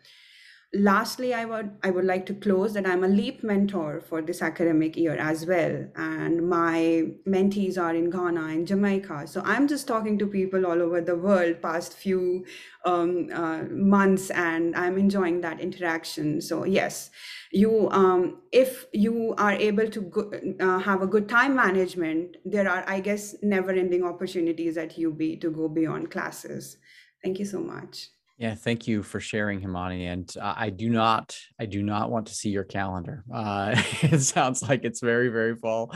lastly i would i would like to close that i'm a leap mentor for this academic year as well. And my mentees are in ghana and jamaica. So i'm just talking to people all over the world past few um, uh, months and i'm enjoying that interaction. So yes you um, if you are able to go, uh, have a good time management there are i guess never ending opportunities at ub to go beyond classes. Thank you so much yeah, thank you for sharing, Himani. And uh, I do not, I do not want to see your calendar. Uh, it sounds like it's very, very full,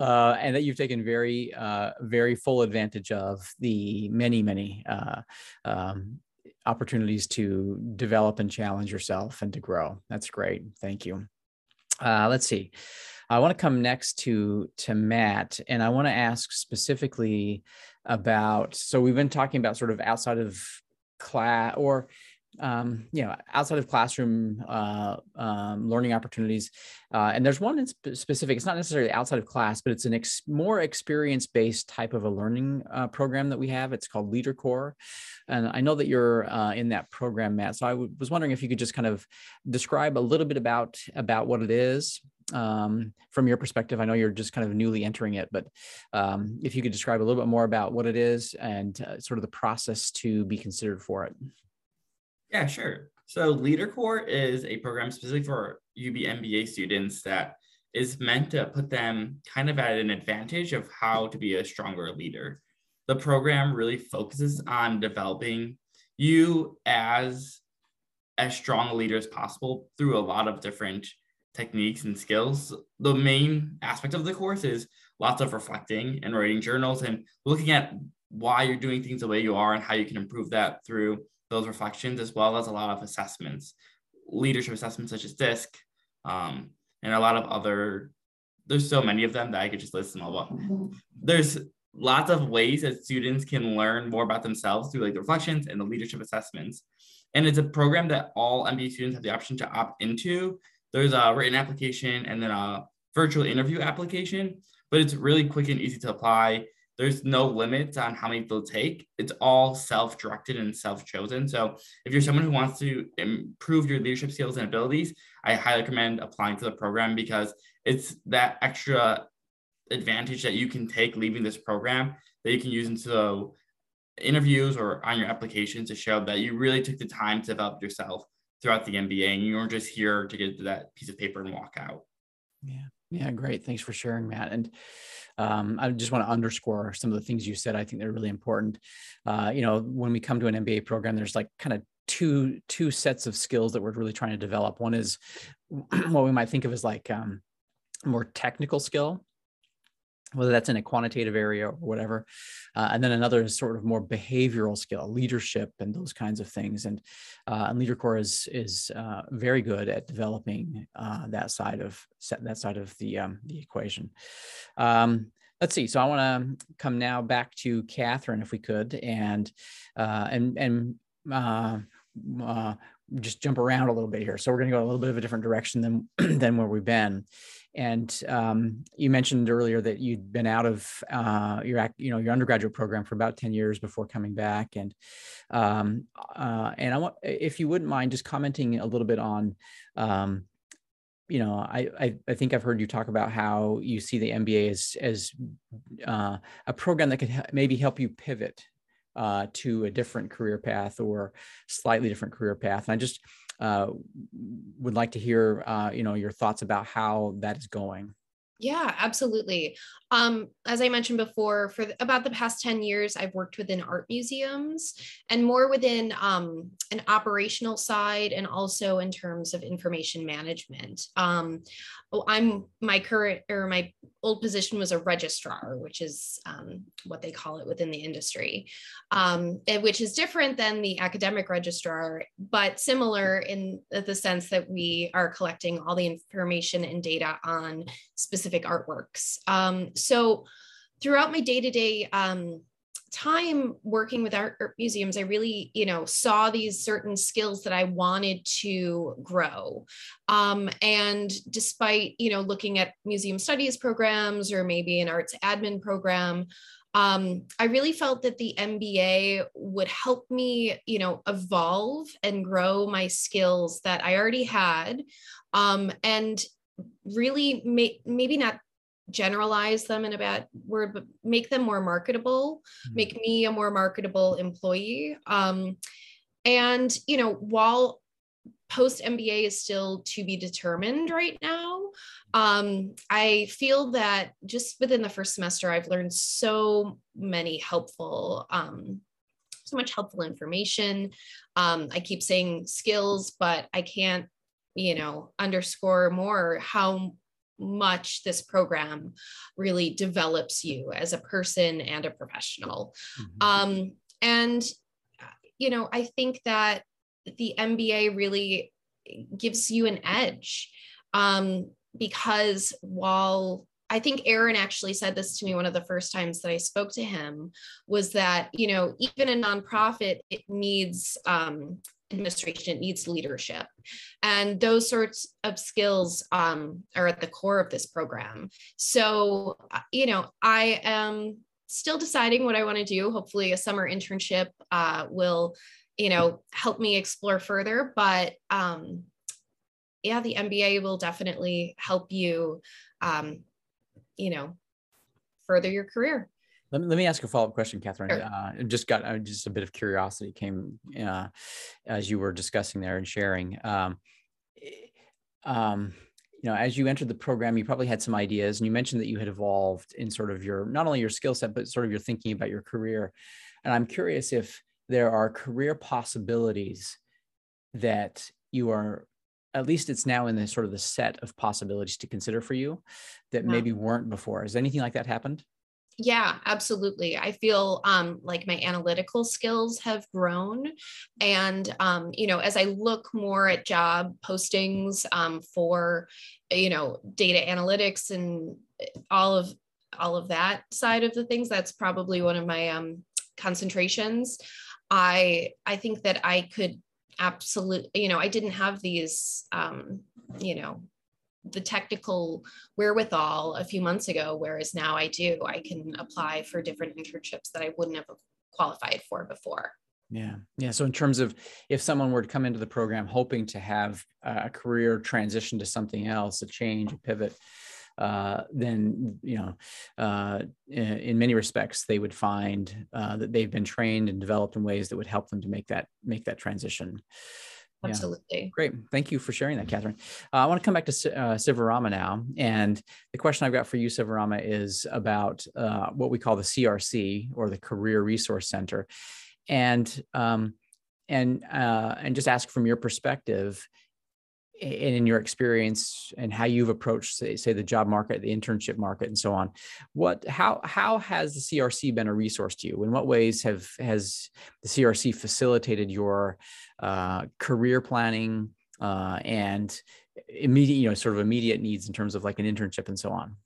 uh, and that you've taken very, uh, very full advantage of the many, many uh, um, opportunities to develop and challenge yourself and to grow. That's great. Thank you. Uh, let's see. I want to come next to to Matt, and I want to ask specifically about. So we've been talking about sort of outside of class or um, you know, outside of classroom uh, um, learning opportunities, uh, and there's one specific. It's not necessarily outside of class, but it's an ex- more experience-based type of a learning uh, program that we have. It's called Leader Core, and I know that you're uh, in that program, Matt. So I was wondering if you could just kind of describe a little bit about about what it is um, from your perspective. I know you're just kind of newly entering it, but um, if you could describe a little bit more about what it is and uh, sort of the process to be considered for it. Yeah, sure. So Leader Core is a program specifically for UB MBA students that is meant to put them kind of at an advantage of how to be a stronger leader. The program really focuses on developing you as as strong a leader as possible through a lot of different techniques and skills. The main aspect of the course is lots of reflecting and writing journals and looking at why you're doing things the way you are and how you can improve that through those reflections, as well as a lot of assessments, leadership assessments such as DISC, um, and a lot of other. There's so many of them that I could just list them all. But there's lots of ways that students can learn more about themselves through like the reflections and the leadership assessments. And it's a program that all MBA students have the option to opt into. There's a written application and then a virtual interview application, but it's really quick and easy to apply. There's no limits on how many they'll take. It's all self-directed and self-chosen. So if you're someone who wants to improve your leadership skills and abilities, I highly recommend applying to the program because it's that extra advantage that you can take leaving this program that you can use into interviews or on your application to show that you really took the time to develop yourself throughout the MBA and you weren't just here to get that piece of paper and walk out. Yeah. Yeah, great. Thanks for sharing, Matt. And um, I just want to underscore some of the things you said. I think they're really important. Uh, you know, when we come to an MBA program, there's like kind of two two sets of skills that we're really trying to develop. One is what we might think of as like um, more technical skill, whether that's in a quantitative area or whatever. Uh, and then another is sort of more behavioral skill, leadership and those kinds of things. And, uh, and Leader Core is, is uh, very good at developing uh, that side of that side of the, um, the equation. Um, let's see. So I want to come now back to Catherine, if we could, and, uh, and, and, uh, just jump around a little bit here. So we're going to go a little bit of a different direction than than where we've been. And um, you mentioned earlier that you'd been out of uh, your you know your undergraduate program for about ten years before coming back. And um, uh, and I want if you wouldn't mind just commenting a little bit on. Um, you know, I, I, I think I've heard you talk about how you see the MBA as as uh, a program that could ha- maybe help you pivot uh, to a different career path or slightly different career path. And I just would like to hear, uh, you know, your thoughts about how that is going. Yeah, absolutely. Um, as I mentioned before, for the, about the past 10 years, I've worked within art museums and more within um, an operational side and also in terms of information management. Um, oh, I'm my current or my old position was a registrar, which is um, what they call it within the industry, um, which is different than the academic registrar, but similar in the sense that we are collecting all the information and data on specific artworks. Um, so throughout my day-to-day um, time working with art, art, museums i really you know saw these certain skills that i wanted to grow um, and despite you know looking at museum studies programs or maybe an arts admin program um, i really felt that the mba would help me you know evolve and grow my skills that i already had um, and really may, maybe not generalize them in a bad word, but make them more marketable, mm-hmm. make me a more marketable employee. Um, and, you know, while post MBA is still to be determined right now, um, I feel that just within the first semester, I've learned so many helpful. Um, so much helpful information. Um, I keep saying skills, but I can't, you know, underscore more how much this program really develops you as a person and a professional. Mm-hmm. Um, and, you know, I think that the MBA really gives you an edge um, because while I think Aaron actually said this to me one of the first times that I spoke to him was that, you know, even a nonprofit, it needs um, administration it needs leadership. And those sorts of skills um, are at the core of this program. So uh, you know i am still deciding what i want to do. Hopefully a summer internship uh, will you know help me explore further. But um, yeah the mba will definitely help you um, you know further your career let me, let me ask a follow-up question, Catherine. Sure. Uh, just got uh, just a bit of curiosity came uh, as you were discussing there and sharing. Um, eh, um, you know, as you entered the program, you probably had some ideas, and you mentioned that you had evolved in sort of your not only your skill set, but sort of your thinking about your career. And I'm curious if there are career possibilities that you are at least it's now in the sort of the set of possibilities to consider for you that yeah. maybe weren't before. Has anything like that happened? Yeah absolutely. I feel um, like my analytical skills have grown and um, you know as i look more at job postings um, for you know data analytics and all of all of that side of the things that's probably one of my um, concentrations. I i think that i could absolutely you know i didn't have these um, you know the technical wherewithal a few months ago, whereas now I do. I can apply for different internships that I wouldn't have qualified for before. Yeah. Yeah. So, in terms of if someone were to come into the program hoping to have a career transition to something else, a change, a pivot, uh, then you know, uh, in, many respects, they would find uh, that they've been trained and developed in ways that would help them to make that make that transition. Absolutely. Yeah. Great. Thank you for sharing that, Catherine. Uh, I want to come back to uh, Sivarama now. And the question I've got for you, Sivarama, is about uh, what we call the CRC or the Career Resource Center. And um, and uh, and just ask from your perspective and in your experience and how you've approached say, say the job market the internship market and so on what how how has the crc been a resource to you? In what ways have has the crc facilitated your uh, career planning uh, and immediate you know sort of immediate needs in terms of like an internship and so on?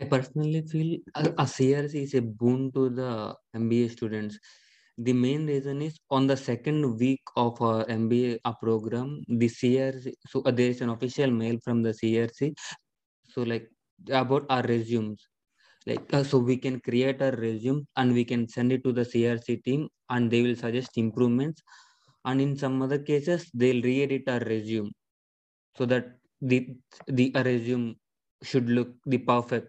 I personally feel a, crc is a boon to the mba students the main reason is on the second week of our MBA program, the CRC, so uh, there is an official mail from the CRC. So like about our resumes, like uh, so we can create our resume and we can send it to the CRC team and they will suggest improvements. And in some other cases, they'll re-edit our resume so that the the resume should look the perfect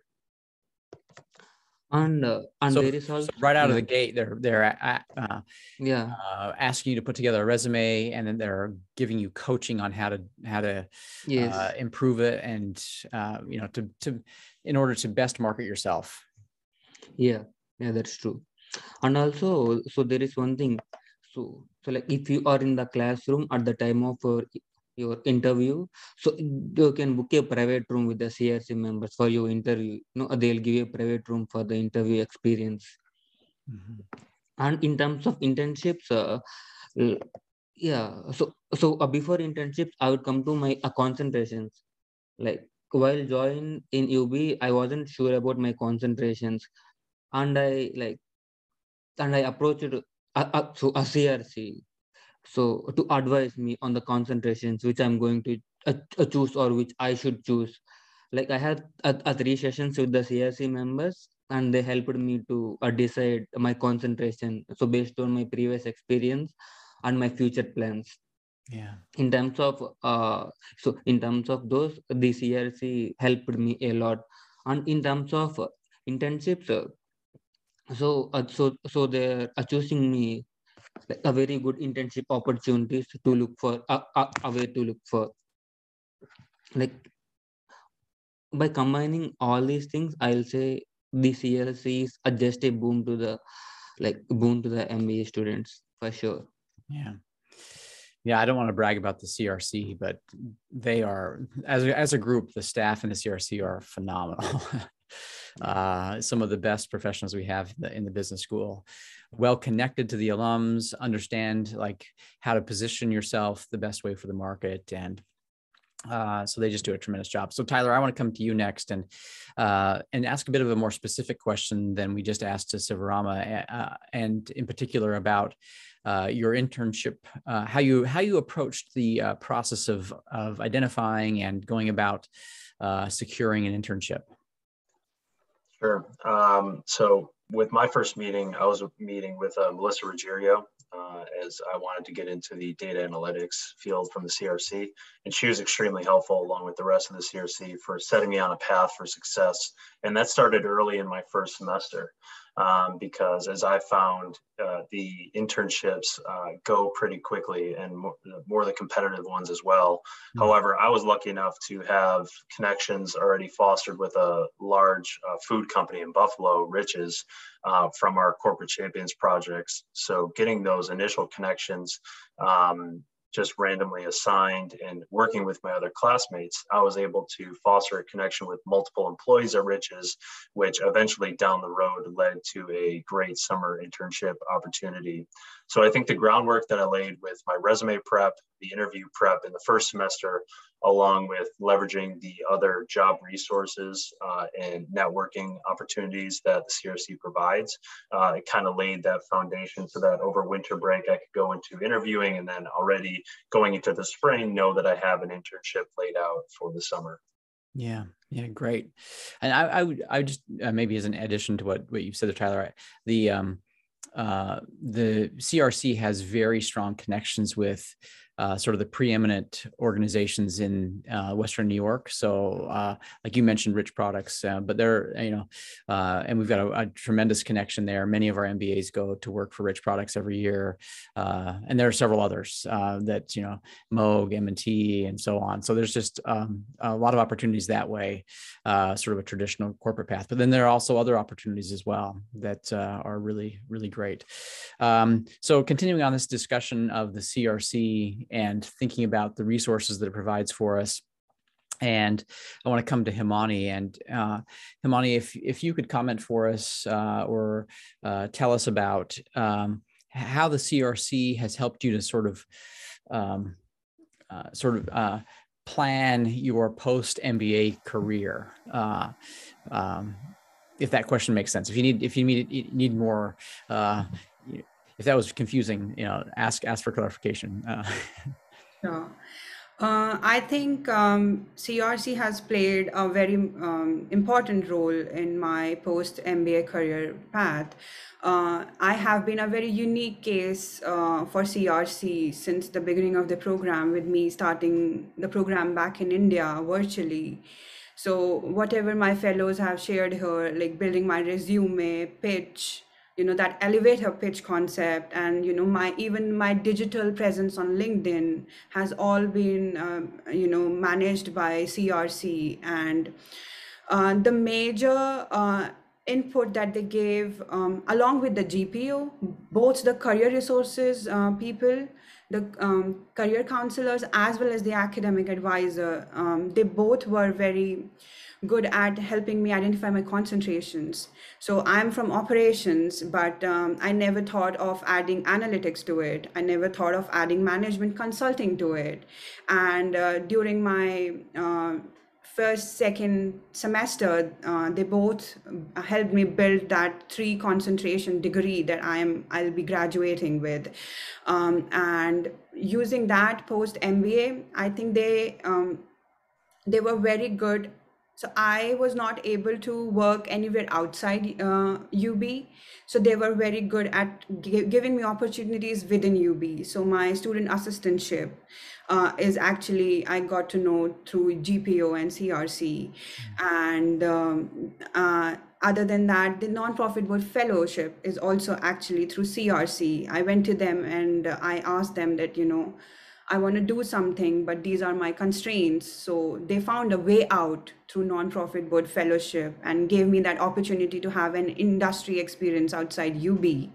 and uh, and so, there is also so right out of the gate they're they're uh, yeah. uh, asking you to put together a resume and then they're giving you coaching on how to how to yes. Uh, improve it and uh, you know to to in order to best market yourself. Yeah. Yeah that's true. And also so there is one thing. So so like if you are in the classroom at the time of uh, your interview. So you can book a private room with the CRC members for your interview. No, they'll give you a private room for the interview experience. Mm-hmm. And in terms of internships, uh, yeah. So so uh, before internships, I would come to my uh, concentrations. Like while joining in UB, I wasn't sure about my concentrations, and I like, and I approached uh, uh, so a CRC so to advise me on the concentrations which i'm going to uh, uh, choose or which i should choose. Like i had uh, uh, three sessions with the crc members and they helped me to uh, decide my concentration. So based on my previous experience and my future plans. Yeah. In terms of uh so in terms of those the crc helped me a lot. And in terms of internships uh, so uh, so so they're choosing me a very good internship opportunities to look for a, a, a way to look for. Like by combining all these things i'll say the crc is just a boom to the like boom to the mba students for sure. Yeah. Yeah i don't want to brag about the crc but they are as as a group the staff in the crc are phenomenal uh, some of the best professionals we have in the, business school well connected to the alums understand like how to position yourself the best way for the market and Uh, so they just do a tremendous job. So Tyler, I want to come to you next and uh, and ask a bit of a more specific question than we just asked to Sivarama, uh, and in particular about uh, your internship, uh, how you how you approached the process of of identifying and going about securing an internship. Sure. Um, so with my first meeting, I was meeting with Melissa Ruggiero, uh, as I wanted to get into the data analytics field from the CRC. And she was extremely helpful along with the rest of the CRC for setting me on a path for success. And that started early in my first semester um, because as I found uh, the internships uh, go pretty quickly and more, more, the competitive ones as well. Mm-hmm. However, I was lucky enough to have connections already fostered with a large uh, food company in Buffalo, Rich's, uh, from our corporate champions projects. So getting those initial connections um, just randomly assigned and working with my other classmates, I was able to foster a connection with multiple employees at Rich's, which eventually down the road led to a great summer internship opportunity. So I think the groundwork that I laid with my resume prep, the interview prep in the first semester, along with leveraging the other job resources uh, and networking opportunities that the CRC provides. Uh, it kind of laid that foundation so that over winter break, I could go into interviewing and then already going into the spring, know that I have an internship laid out for the summer. Yeah, yeah, great. And I, I would, I would just uh, maybe as an addition to what what you said, Tyler, the um, uh, the CRC has very strong connections with uh, sort of the preeminent organizations in uh, Western New York. So, uh, like you mentioned, Rich Products, uh, but they're you know, uh, and we've got a, a, tremendous connection there. Many of our MBAs go to work for Rich Products every year, uh, and there are several others that you know, Moog, M&T, and so on. So there's just um, a lot of opportunities that way, sort of a traditional corporate path. But then there are also other opportunities as well that are really really great. Um, so continuing on this discussion of the CRC and thinking about the resources that it provides for us. And I want to come to Himani and uh, Himani, if if you could comment for us uh, or uh, tell us about um, how the CRC has helped you to sort of um, uh, sort of uh, plan your post MBA career. Uh, um, if that question makes sense, if you need if you need need more uh, if that was confusing, you know, ask ask for clarification. Uh. Uh, I think um, CRC has played a very um, important role in my post MBA career path. Uh, I have been a very unique case uh, for CRC since the beginning of the program, with me starting the program back in India virtually. So, whatever my fellows have shared here, like building my resume, pitch, you know that elevator pitch concept and you know my even my digital presence on linkedin has all been um, you know managed by crc and uh, the major uh, input that they gave um, along with the gpo both the career resources uh, people the um, career counselors as well as the academic advisor um, they both were very good at helping me identify my concentrations. So I'm from operations, but um, I never thought of adding analytics to it. I never thought of adding management consulting to it. And uh, during my uh, first second semester uh, they both helped me build that three concentration degree that i am i'll be graduating with um, and using that post mba i think they um, they were very good so i was not able to work anywhere outside uh, ub so they were very good at giving me opportunities within ub so my student assistantship uh, is actually i got to know through gpo and crc and um, uh, other than that the nonprofit board fellowship is also actually through crc i went to them and i asked them that you know I want to do something, but these are my constraints. So they found a way out through nonprofit board fellowship and gave me that opportunity to have an industry experience outside UB.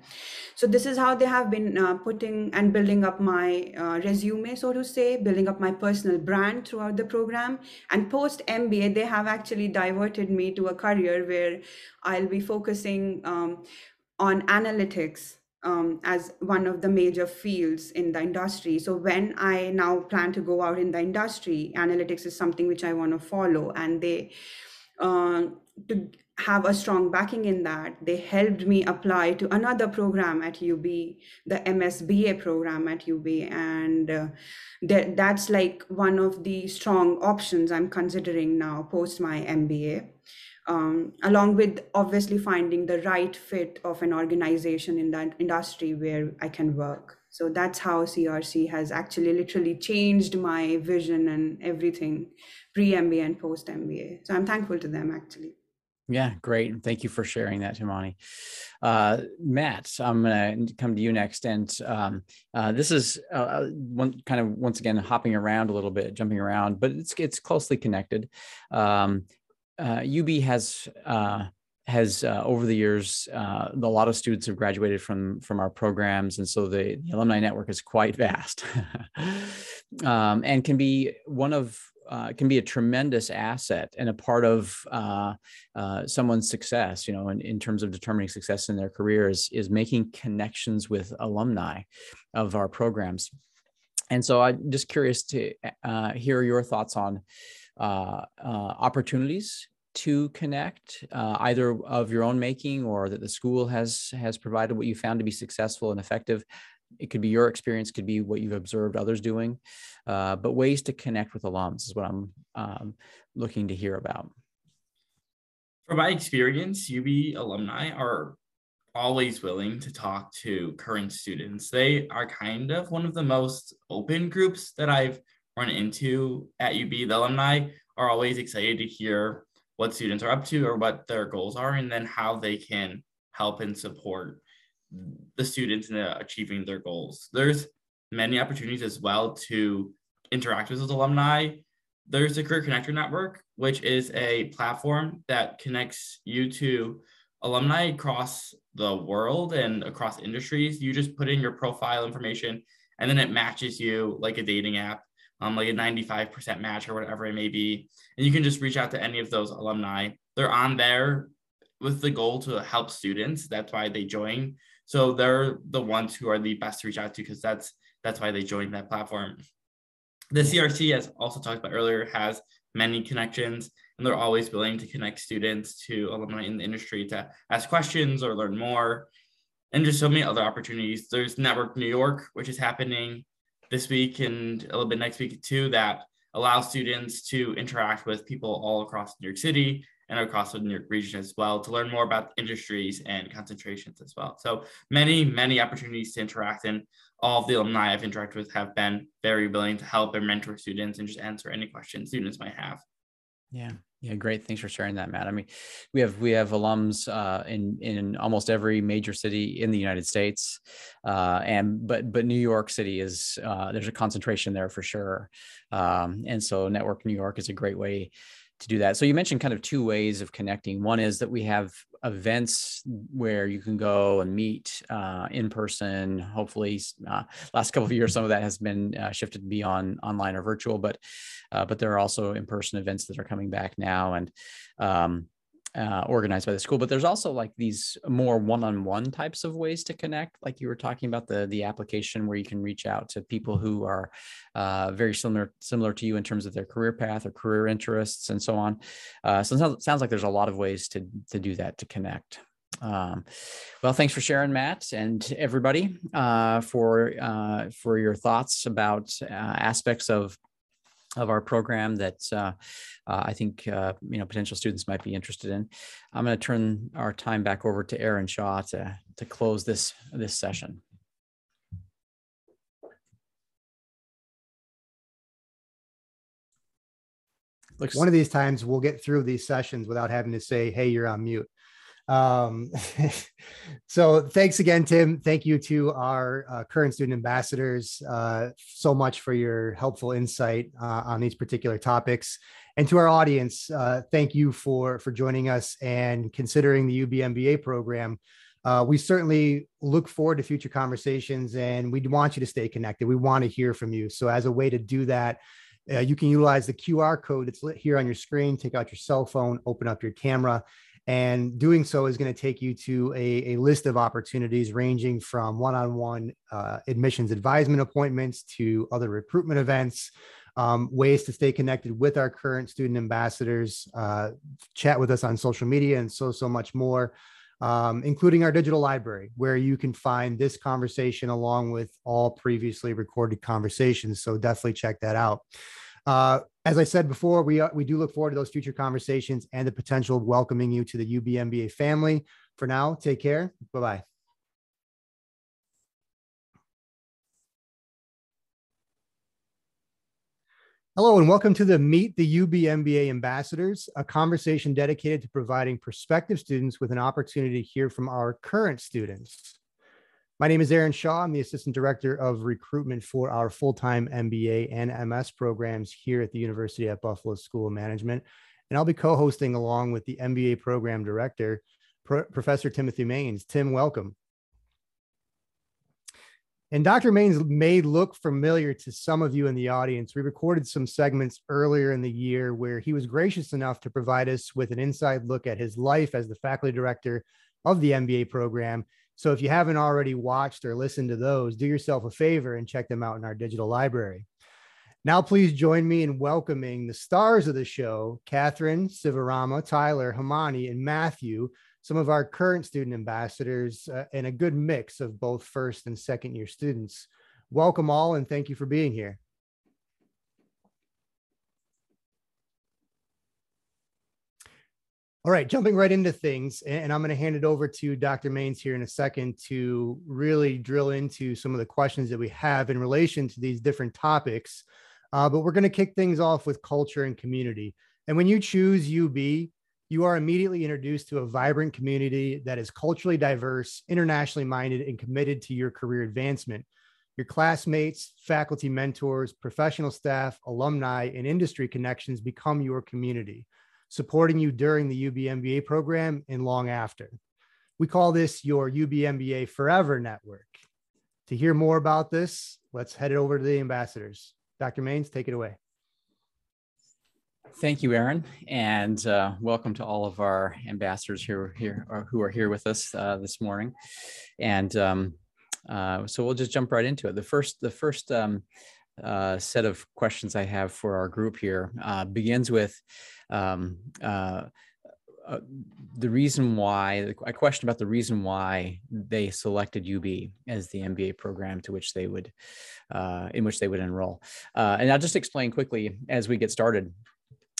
So this is how they have been uh, putting and building up my uh, resume, so to say, building up my personal brand throughout the program. And post MBA, they have actually diverted me to a career where I'll be focusing um, on analytics um, as one of the major fields in the industry. So when I now plan to go out in the industry, analytics is something which I want to follow, and they uh, to have a strong backing in that, they helped me apply to another program at UB, the MSBA program at UB, and uh, that that's like one of the strong options I'm considering now post my MBA um, along with obviously finding the right fit of an organization in that industry where I can work. So that's how CRC has actually literally changed my vision and everything pre MBA and post MBA. So I'm thankful to them actually. Yeah, great. Thank you for sharing that, Himani. Uh, Matt, I'm going to come to you next. And um, uh, this is uh, uh, one kind of once again hopping around a little bit, jumping around, but it's it's closely connected. Um, uh, UB has uh, has uh, over the years uh, a lot of students have graduated from from our programs and so the, the alumni network is quite vast um, and can be one of uh, can be a tremendous asset and a part of uh, someone's success, you know, in, in terms of determining success in their careers, is making connections with alumni of our programs. And so I'm just curious to hear your thoughts on uh, uh, opportunities to connect, uh, either of your own making or that the school has has provided what you found to be successful and effective. It could be your experience, could be what you've observed others doing, uh, but ways to connect with alums is what I'm um, looking to hear about. From my experience, UB alumni are always willing to talk to current students. They are kind of one of the most open groups that I've run into at UB. The alumni are always excited to hear what students are up to or what their goals are, and then how they can help and support the students in uh, achieving their goals. There's many opportunities as well to interact with those alumni. There's the Career Connector Network, which is a platform that connects you to alumni across the world and across industries. You just put in your profile information and then it matches you like a dating app um, like a 95% match or whatever it may be. And you can just reach out to any of those alumni. They're on there with the goal to help students. That's why they join. So they're the ones who are the best to reach out to because that's that's why they joined that platform. The CRC, as also talked about earlier, has many connections and they're always willing to connect students to alumni in the industry to ask questions or learn more. And just so many other opportunities. There's Network New York, which is happening this week and a little bit next week too that allow students to interact with people all across New York City and across the New York region as well to learn more about industries and concentrations as well. So many, many opportunities to interact and all of the alumni I've interacted with have been very willing to help and mentor students and just answer any questions students might have. Yeah. Yeah, great. Thanks for sharing that, Matt. I mean, we have we have alums uh, in in almost every major city in the United States, uh, and but but New York City is uh, there's a concentration there for sure, um, and so Network New York is a great way to do that. So you mentioned kind of two ways of connecting. One is that we have events where you can go and meet uh, in person. Hopefully, uh, last couple of years, some of that has been uh, shifted to be on online or virtual, but uh, but there are also in person events that are coming back now, and um, uh, organized by the school but there's also like these more one-on-one types of ways to connect like you were talking about the the application where you can reach out to people who are uh, very similar similar to you in terms of their career path or career interests and so on. Uh, so it sounds, sounds like there's a lot of ways to to do that to connect. Um, well, thanks for sharing, Matt, and everybody uh, for uh, for your thoughts about uh, aspects of of our program that uh, uh, I think uh, you know potential students might be interested in. I'm going to turn our time back over to Aaron Shaw to to close this this session. Looks one of these times we'll get through these sessions without having to say, "Hey, you're on mute." Um, so thanks again, Tim. Thank you to our uh, current student ambassadors uh, so much for your helpful insight uh, on these particular topics. And to our audience, uh, thank you for, for joining us and considering the UBMBA program. Uh, we certainly look forward to future conversations and we want you to stay connected. We want to hear from you. So as a way to do that, uh, you can utilize the QR code that's lit here on your screen, take out your cell phone, open up your camera, And doing so is going to take you to a, a list of opportunities ranging from one on one admissions advisement appointments to other recruitment events, um, ways to stay connected with our current student ambassadors, uh, chat with us on social media, and so, so much more. Um, including our digital library, where you can find this conversation along with all previously recorded conversations. So definitely check that out. Uh, as I said before, we, uh, we do look forward to those future conversations and the potential of welcoming you to the UBMBA family. For now, take care. Bye bye. Hello, and welcome to the Meet the UBMBA Ambassadors, a conversation dedicated to providing prospective students with an opportunity to hear from our current students. My name is Aaron Shaw. I'm the Assistant Director of Recruitment for our full-time MBA and MS programs here at the University at Buffalo School of Management. And I'll be co-hosting along with the MBA Program Director, Pro Professor Timothy Maines. Tim, welcome. And Dr. Maines may look familiar to some of you in the audience. We recorded some segments earlier in the year where he was gracious enough to provide us with an inside look at his life as the faculty director of the MBA program so if you haven't already watched or listened to those, do yourself a favor and check them out in our digital library. Now, please join me in welcoming the stars of the show, Catherine, Sivarama, Tyler, Himani, and Matthew, some of our current student ambassadors, uh, and a good mix of both first and second year students. Welcome all, and thank you for being here. All right, jumping right into things, and I'm going to hand it over to Dr. Maines here in a second to really drill into some of the questions that we have in relation to these different topics. Uh, but we're going to kick things off with culture and community. And when you choose UB, you are immediately introduced to a vibrant community that is culturally diverse, internationally minded, and committed to your career advancement. Your classmates, faculty mentors, professional staff, alumni, and industry connections become your community supporting you during the UBMBA program and long after. We call this your UBMBA Forever Network. To hear more about this, let's head it over to the ambassadors. Dr. Maines, take it away. Thank you, Aaron, and uh, welcome to all of our ambassadors here, here who are here with us uh, this morning. And um, uh, so we'll just jump right into it. The first, the first um, uh, set of questions I have for our group here uh, begins with um, uh, uh, the reason why a question about the reason why they selected UB as the MBA program to which they would uh, in which they would enroll. Uh, and I'll just explain quickly as we get started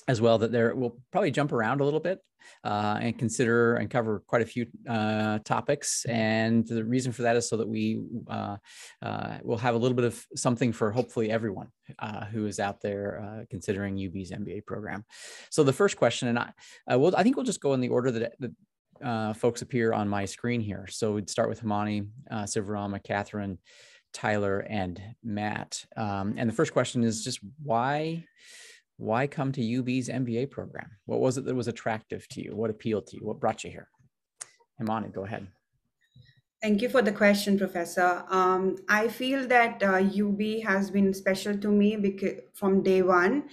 as well that there we'll probably jump around a little bit uh, and consider and cover quite a few uh, topics. And the reason for that is so that we uh, uh will have a little bit of something for hopefully everyone uh, who is out there uh, considering UB's MBA program. So the first question, and I, will, I think we'll just go in the order that, that folks appear on my screen here. So we'd start with Himani, uh, Sivarama, Catherine, Tyler, and Matt. Um, and the first question is just why why come to UB's MBA program? What was it that was attractive to you? What appealed to you? What brought you here? Himani, go ahead. Thank you for the question, Professor. Um, I feel that uh, UB has been special to me because from day one,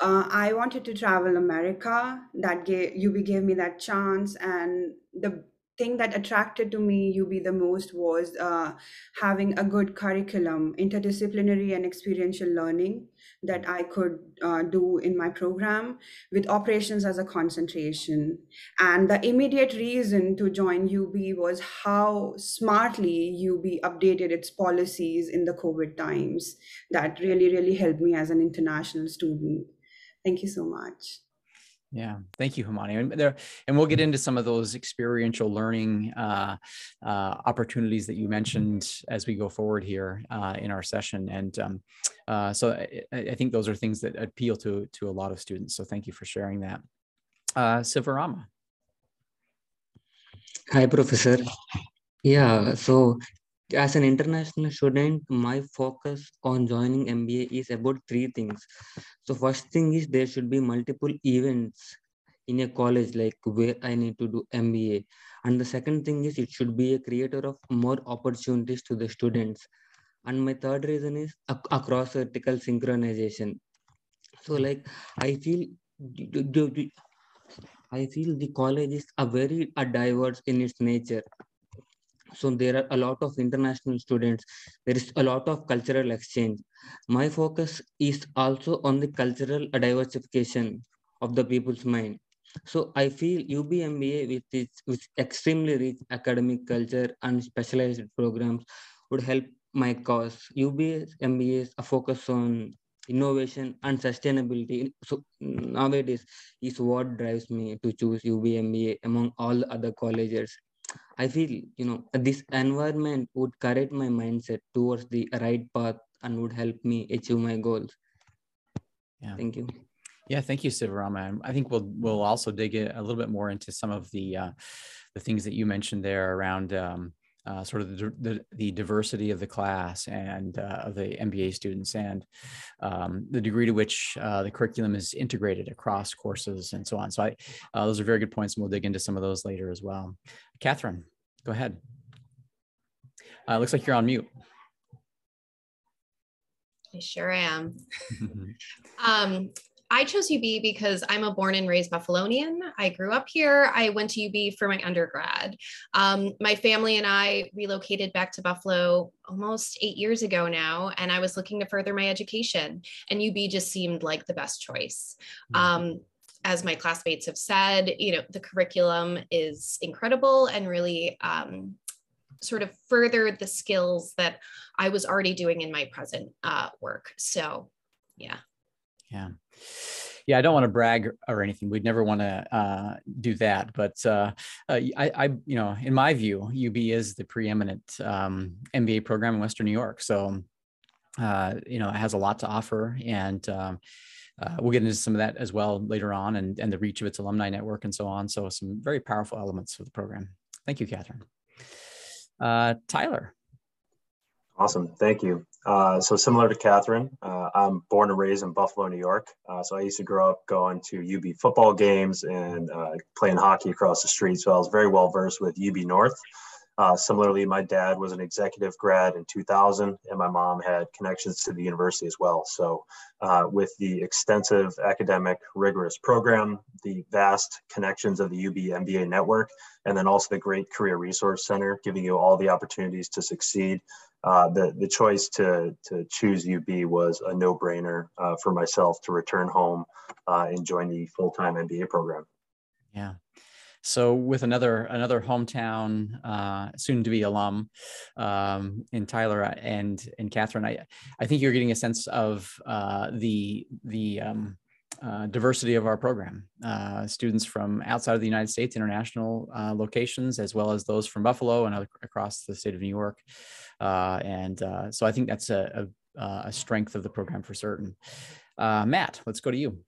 uh, I wanted to travel America. That gave, UB gave me that chance, and the thing that attracted to me UB the most was uh, having a good curriculum, interdisciplinary and experiential learning that I could uh, do in my program with operations as a concentration. And the immediate reason to join UB was how smartly UB updated its policies in the COVID times. That really, really helped me as an international student. Thank you so much. Yeah, thank you, Himani. And there, and we'll get into some of those experiential learning uh, uh, opportunities that you mentioned as we go forward here uh, in our session. And um, uh, so I, I, think those are things that appeal to to a lot of students. So thank you for sharing that. Uh, Sivarama. Hi, Professor. Yeah, so as an international student, my focus on joining MBA is about three things. So first thing is there should be multiple events in a college like where I need to do MBA. And the second thing is it should be a creator of more opportunities to the students. And my third reason is across vertical synchronization. So like I feel I feel the college is a very a diverse in its nature. So there are a lot of international students. There is a lot of cultural exchange. My focus is also on the cultural diversification of the people's mind. So I feel UBMBA with its with extremely rich academic culture and specialized programs would help my cause. UBS MBA is a focus on innovation and sustainability. So nowadays is what drives me to choose UBMBA among all other colleges. I feel, you know, this environment would correct my mindset towards the right path and would help me achieve my goals. Yeah. Thank you. Yeah, thank you, Sivarama. I think we'll we'll also dig a little bit more into some of the uh, the things that you mentioned there around um, uh, sort of the, the, the, diversity of the class and uh, of the MBA students and um, the degree to which uh, the curriculum is integrated across courses and so on. So I, uh, those are very good points and we'll dig into some of those later as well. Catherine, go ahead. Uh, looks like you're on mute. I sure am. um, I chose UB because I'm a born and raised Buffalonian. I grew up here. I went to UB for my undergrad. Um, my family and I relocated back to Buffalo almost eight years ago now, and I was looking to further my education, and UB just seemed like the best choice. Mm-hmm. Um, as my classmates have said, you know, the curriculum is incredible and really um, sort of furthered the skills that I was already doing in my present uh, work. So, yeah. Yeah. Yeah, I don't want to brag or anything. We'd never want to uh, do that. But uh, uh, I, I, you know, in my view, UB is the preeminent um, MBA program in Western New York. So, uh, you know, it has a lot to offer, and um, uh, we'll get into some of that as well later on, and and the reach of its alumni network and so on. So, some very powerful elements of the program. Thank you, Catherine. Uh, Tyler. Awesome. Thank you. Uh, so similar to Catherine, uh, I'm born and raised in Buffalo, New York. Uh, so I used to grow up going to UB football games and uh, playing hockey across the street. So I was very well versed with UB North. Uh, similarly, my dad was an executive grad in 2000, and my mom had connections to the university as well. So, uh, with the extensive academic, rigorous program, the vast connections of the UB MBA network, and then also the great Career Resource Center, giving you all the opportunities to succeed, uh, the, the choice to, to choose UB was a no brainer uh, for myself to return home uh, and join the full time MBA program. Yeah. So with another another hometown uh, soon to be alum um, in Tyler and and Catherine, I I think you're getting a sense of uh, the the um, uh, diversity of our program. Uh, students from outside of the United States, international uh, locations, as well as those from Buffalo and across the state of New York. Uh, and uh, so I think that's a, a, a, strength of the program for certain. Uh, Matt, let's go to you.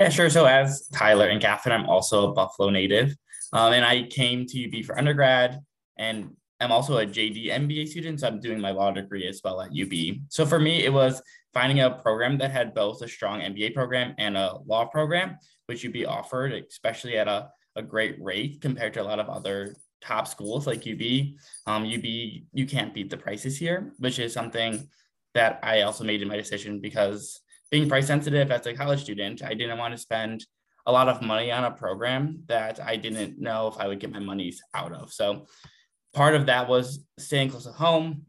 Yeah, sure. So as Tyler and Catherine, I'm also a Buffalo native. Um, and I came to UB for undergrad and I'm also a JD MBA student. So I'm doing my law degree as well at UB. So for me, it was finding a program that had both a strong MBA program and a law program, which UB offered, especially at a, a great rate compared to a lot of other top schools like UB. Um, UB, you can't beat the prices here, which is something that I also made in my decision because being price sensitive as a college student, I didn't want to spend a lot of money on a program that I didn't know if I would get my monies out of. So part of that was staying close to home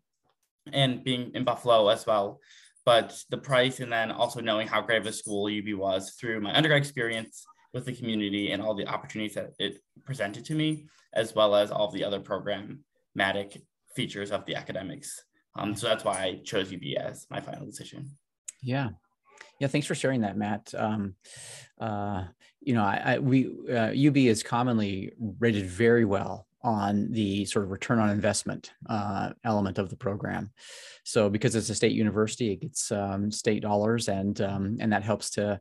and being in Buffalo as well. But the price and then also knowing how great of a school UB was through my undergrad experience with the community and all the opportunities that it presented to me, as well as all the other programmatic features of the academics. Um, so that's why I chose UB as my final decision. Yeah. Yeah, thanks for sharing that, Matt. Um, uh, you know, I, I we uh, UB is commonly rated very well on the sort of return on investment uh, element of the program. So because it's a state university, it gets um, state dollars, and um, and that helps to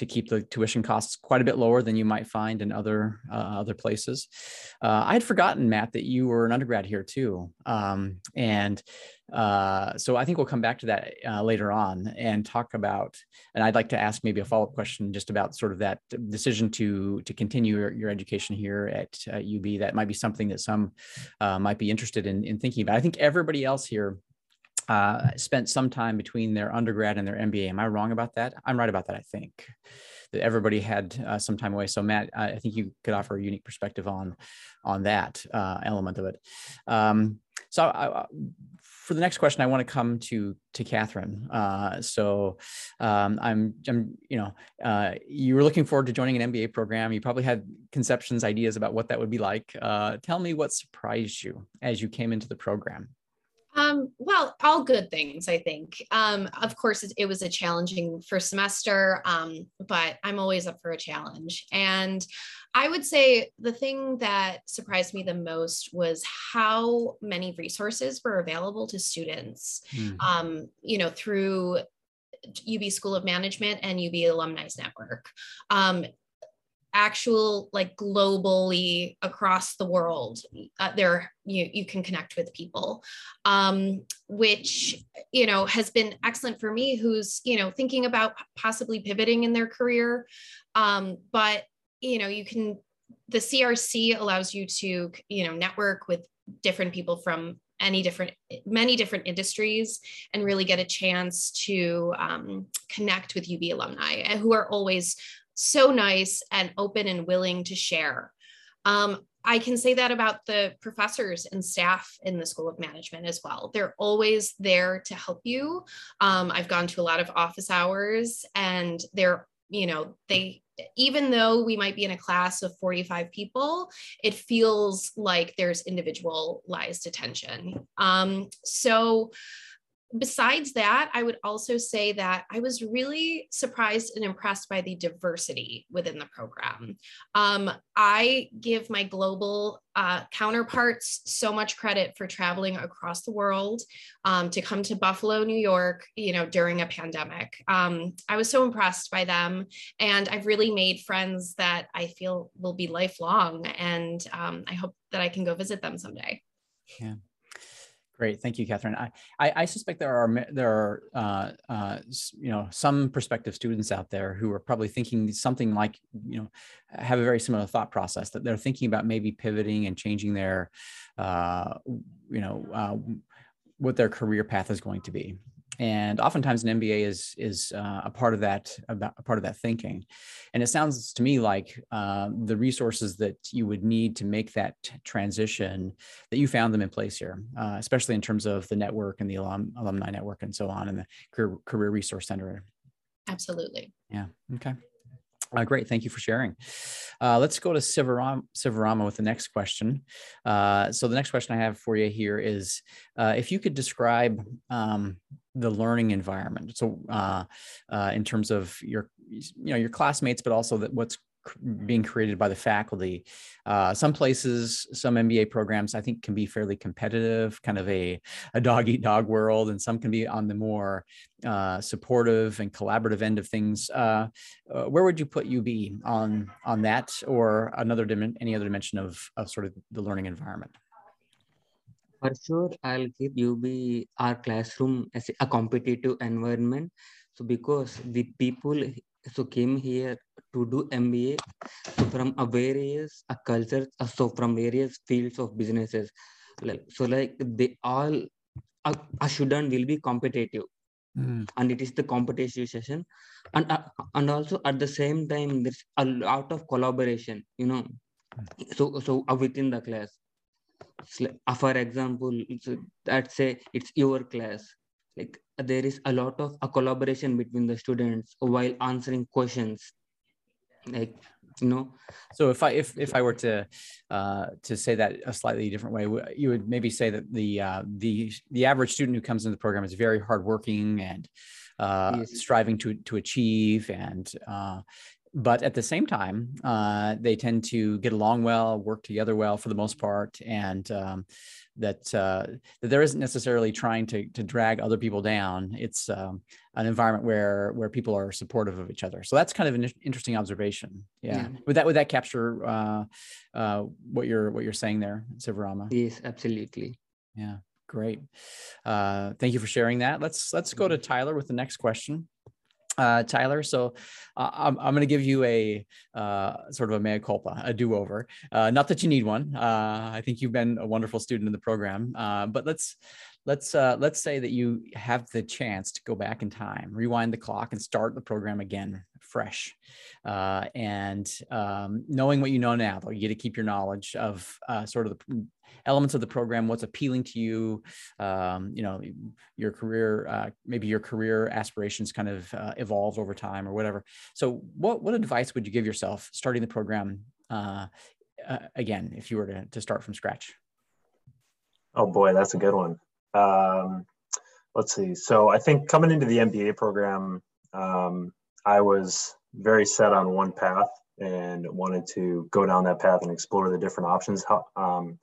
to keep the tuition costs quite a bit lower than you might find in other uh, other places. Uh, I had forgotten, Matt, that you were an undergrad here too, um, and uh, so I think we'll come back to that uh, later on and talk about. And I'd like to ask maybe a follow up question just about sort of that decision to to continue your, your education here at UB. That might be something that some uh, might be interested in in thinking about. I think everybody else here. Uh, spent some time between their undergrad and their MBA. Am I wrong about that? I'm right about that, I think. that everybody had uh, some time away. So Matt, I think you could offer a unique perspective on on that uh, element of it. Um, so I, for the next question, I want to come to to Catherine. Uh, so um, I'm, I'm, you know, uh, you were looking forward to joining an MBA program. You probably had conceptions, ideas about what that would be like. Uh, tell me what surprised you as you came into the program. Um, well, all good things, I think. Um, of course, it, it, was a challenging first semester, um, but I'm always up for a challenge. And I would say the thing that surprised me the most was how many resources were available to students, mm. you know, through UB School of Management and UB Alumni Network. Um, actual like globally across the world uh, there you you can connect with people um, which you know has been excellent for me who's you know thinking about possibly pivoting in their career um, but you know you can the crc allows you to you know network with different people from any different many different industries and really get a chance to um, connect with ub alumni who are always so nice and open and willing to share. Um, I can say that about the professors and staff in the School of Management as well. They're always there to help you. Um, I've gone to a lot of office hours and they're, you know, they, even though we might be in a class of 45 people, it feels like there's individualized attention. Um, so, besides that, I would also say that I was really surprised and impressed by the diversity within the program. Um, I give my global uh, counterparts so much credit for traveling across the world um, to come to Buffalo, New York, you know, during a pandemic. Um, I was so impressed by them, and I've really made friends that I feel will be lifelong, and um, I hope that I can go visit them someday. Yeah. Great, thank you, Catherine. I, I, I suspect there are there are uh, uh, you know some prospective students out there who are probably thinking something like you know have a very similar thought process that they're thinking about maybe pivoting and changing their uh, you know uh, what their career path is going to be and oftentimes an MBA is is uh, a part of that about a part of that thinking, and it sounds to me like uh, the resources that you would need to make that transition that you found them in place here, uh, especially in terms of the network and the alum, alumni network and so on, and the career, career resource center. Absolutely. Yeah. Okay. Uh, great, thank you for sharing. Uh, let's go to Sivaram, Sivarama with the next question. Uh, so the next question I have for you here is, uh, if you could describe um, the learning environment. So uh, uh, in terms of your, you know, your classmates, but also that what's being created by the faculty. Uh, some places, some MBA programs, I think can be fairly competitive, kind of a, a dog eat dog world, and some can be on the more uh, supportive and collaborative end of things. Uh, uh where would you put UB on on that, or another dim- any other dimension of of sort of the learning environment? For sure, I'll give UB our classroom as a competitive environment. So because the people so came here to do MBA so from a various a cultures, uh, so from various fields of businesses. Like, so like they all a, a student will be competitive. Mm. And it is the competitive session, and uh, and also at the same time there's a lot of collaboration. You know, mm. so so uh, within the class, uh, for example, so let's say it's your class, like there is a lot of a collaboration between the students while answering questions like you know so if i if, if i were to uh to say that a slightly different way you would maybe say that the uh the the average student who comes into the program is very hardworking and uh yes. striving to to achieve and uh but at the same time, uh, they tend to get along well, work together well for the most part, and um, that uh, that there isn't necessarily trying to to drag other people down. It's um, an environment where where people are supportive of each other. So that's kind of an interesting observation. Yeah. yeah. Would that would that capture uh, uh, what you're what you're saying there, Sivarama? Yes, absolutely. Yeah. Great. Uh, thank you for sharing that. Let's let's go to Tyler with the next question uh, Tyler. So uh, I'm, I'm going to give you a uh, sort of a mea culpa, a do over. Uh, not that you need one. Uh, I think you've been a wonderful student in the program. Uh, but let's let's uh, let's say that you have the chance to go back in time, rewind the clock, and start the program again fresh. Uh, and um, knowing what you know now, though, you get to keep your knowledge of uh, sort of the elements of the program, what's appealing to you, um, you know, your career, uh, maybe your career aspirations kind of uh, evolved over time or whatever. So, what what advice would you give yourself starting the program uh, again if you were to, to start from scratch? Oh boy, that's a good one. Um, let's see. So I think coming into the MBA program, um, I was very set on one path and wanted to go down that path and explore the different options. Um,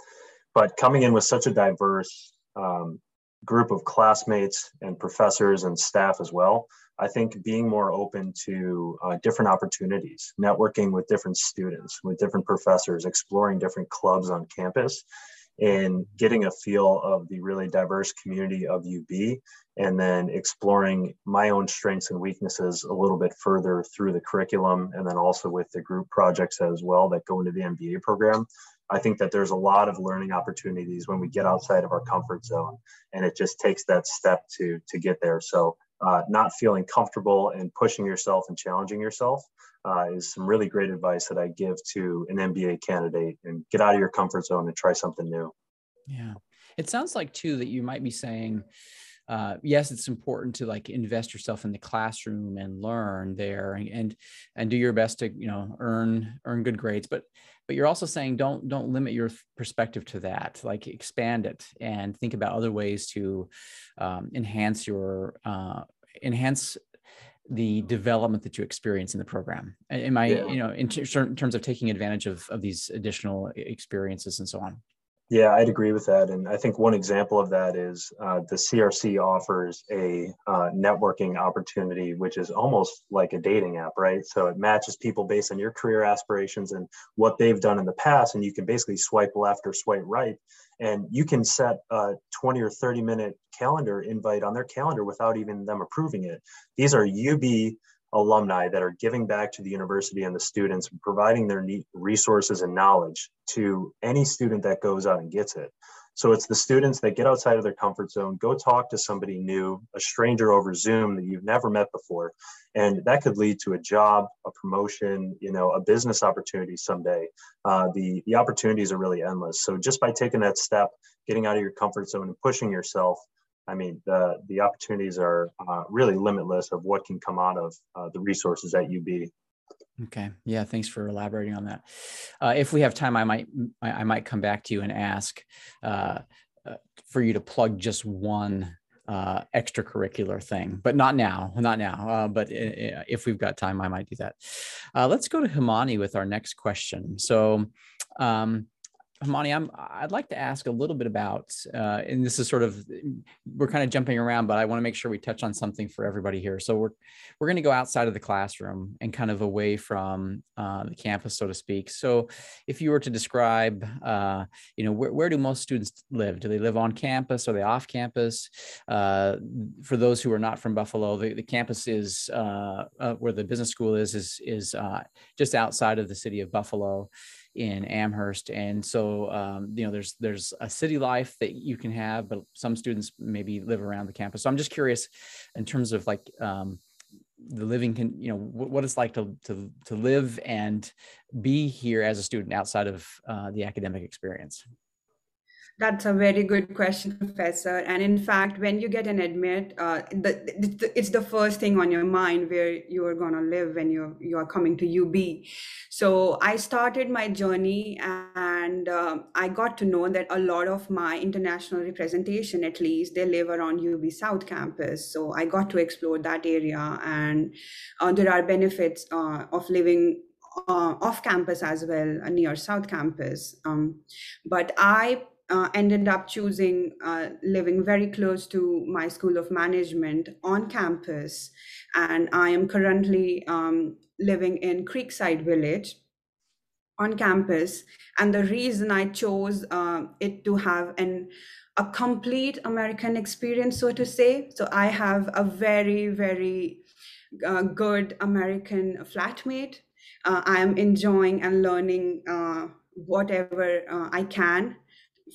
but coming in with such a diverse um, group of classmates and professors and staff as well, I think being more open to uh, different opportunities, networking with different students, with different professors, exploring different clubs on campus, and getting a feel of the really diverse community of UB, and then exploring my own strengths and weaknesses a little bit further through the curriculum, and then also with the group projects as well that go into the MBA program. I think that there's a lot of learning opportunities when we get outside of our comfort zone, and it just takes that step to to get there. So uh, not feeling comfortable and pushing yourself and challenging yourself uh, is some really great advice that I give to an MBA candidate and get out of your comfort zone and try something new. Yeah. It sounds like too that you might be saying, uh, yes, it's important to like invest yourself in the classroom and learn there and, and do your best to you know earn earn good grades. But but you're also saying don't don't limit your perspective to that. Like expand it and think about other ways to um, enhance your uh, enhance the development that you experience in the program am i yeah. you know in, t- in, terms of taking advantage of, of these additional experiences and so on yeah, I'd agree with that. And I think one example of that is uh, the CRC offers a uh, networking opportunity, which is almost like a dating app, right? So it matches people based on your career aspirations and what they've done in the past. And you can basically swipe left or swipe right. And you can set a 20 or 30 minute calendar invite on their calendar without even them approving it. These are UB alumni that are giving back to the university and the students, providing their resources and knowledge to any student that goes out and gets it. So it's the students that get outside of their comfort zone, go talk to somebody new, a stranger over Zoom that you've never met before, and that could lead to a job, a promotion, you know, a business opportunity someday. Uh, the the opportunities are really endless. So just by taking that step, getting out of your comfort zone and pushing yourself, I mean, the the opportunities are uh, really limitless of what can come out of uh, the resources at UB. Okay. Yeah. Thanks for elaborating on that. Uh, if we have time, I might I might come back to you and ask uh, uh, for you to plug just one uh, extracurricular thing, but not now, not now. but if we've got time, I might do that. let's go to Himani with our next question. So. Um, Himani, I'm, I'd like to ask a little bit about, uh, and this is sort of, we're kind of jumping around, but I want to make sure we touch on something for everybody here. So we're, we're going to go outside of the classroom and kind of away from uh, the campus, so to speak. So if you were to describe, uh, you know, where, where do most students live? Do they live on campus? Are they off campus? Uh, for those who are not from Buffalo, the, the campus is uh, uh, where the business school is, is, is just outside of the city of Buffalo in Amherst. And so, um, you know, there's there's a city life that you can have, but some students maybe live around the campus. So I'm just curious, in terms of like um, the living, can you know, what, it's like to to to live and be here as a student outside of uh, the academic experience. That's a very good question, Professor. And in fact, when you get an admit, uh, the, the, it's the first thing on your mind where you are going to live when you're, you are coming to UB. So I started my journey and uh, I got to know that a lot of my international representation, at least, they live around UB South campus. So I got to explore that area. And uh, there are benefits uh, of living uh, off campus as well, uh, near South campus. Um, but I uh, ended up choosing uh, living very close to my School of Management on campus. And I am currently um, living in Creekside Village on campus. And the reason I chose uh, it to have an a complete American experience, so to say. So I have a very, very uh, good American flatmate. Uh, I am enjoying and learning uh, whatever I can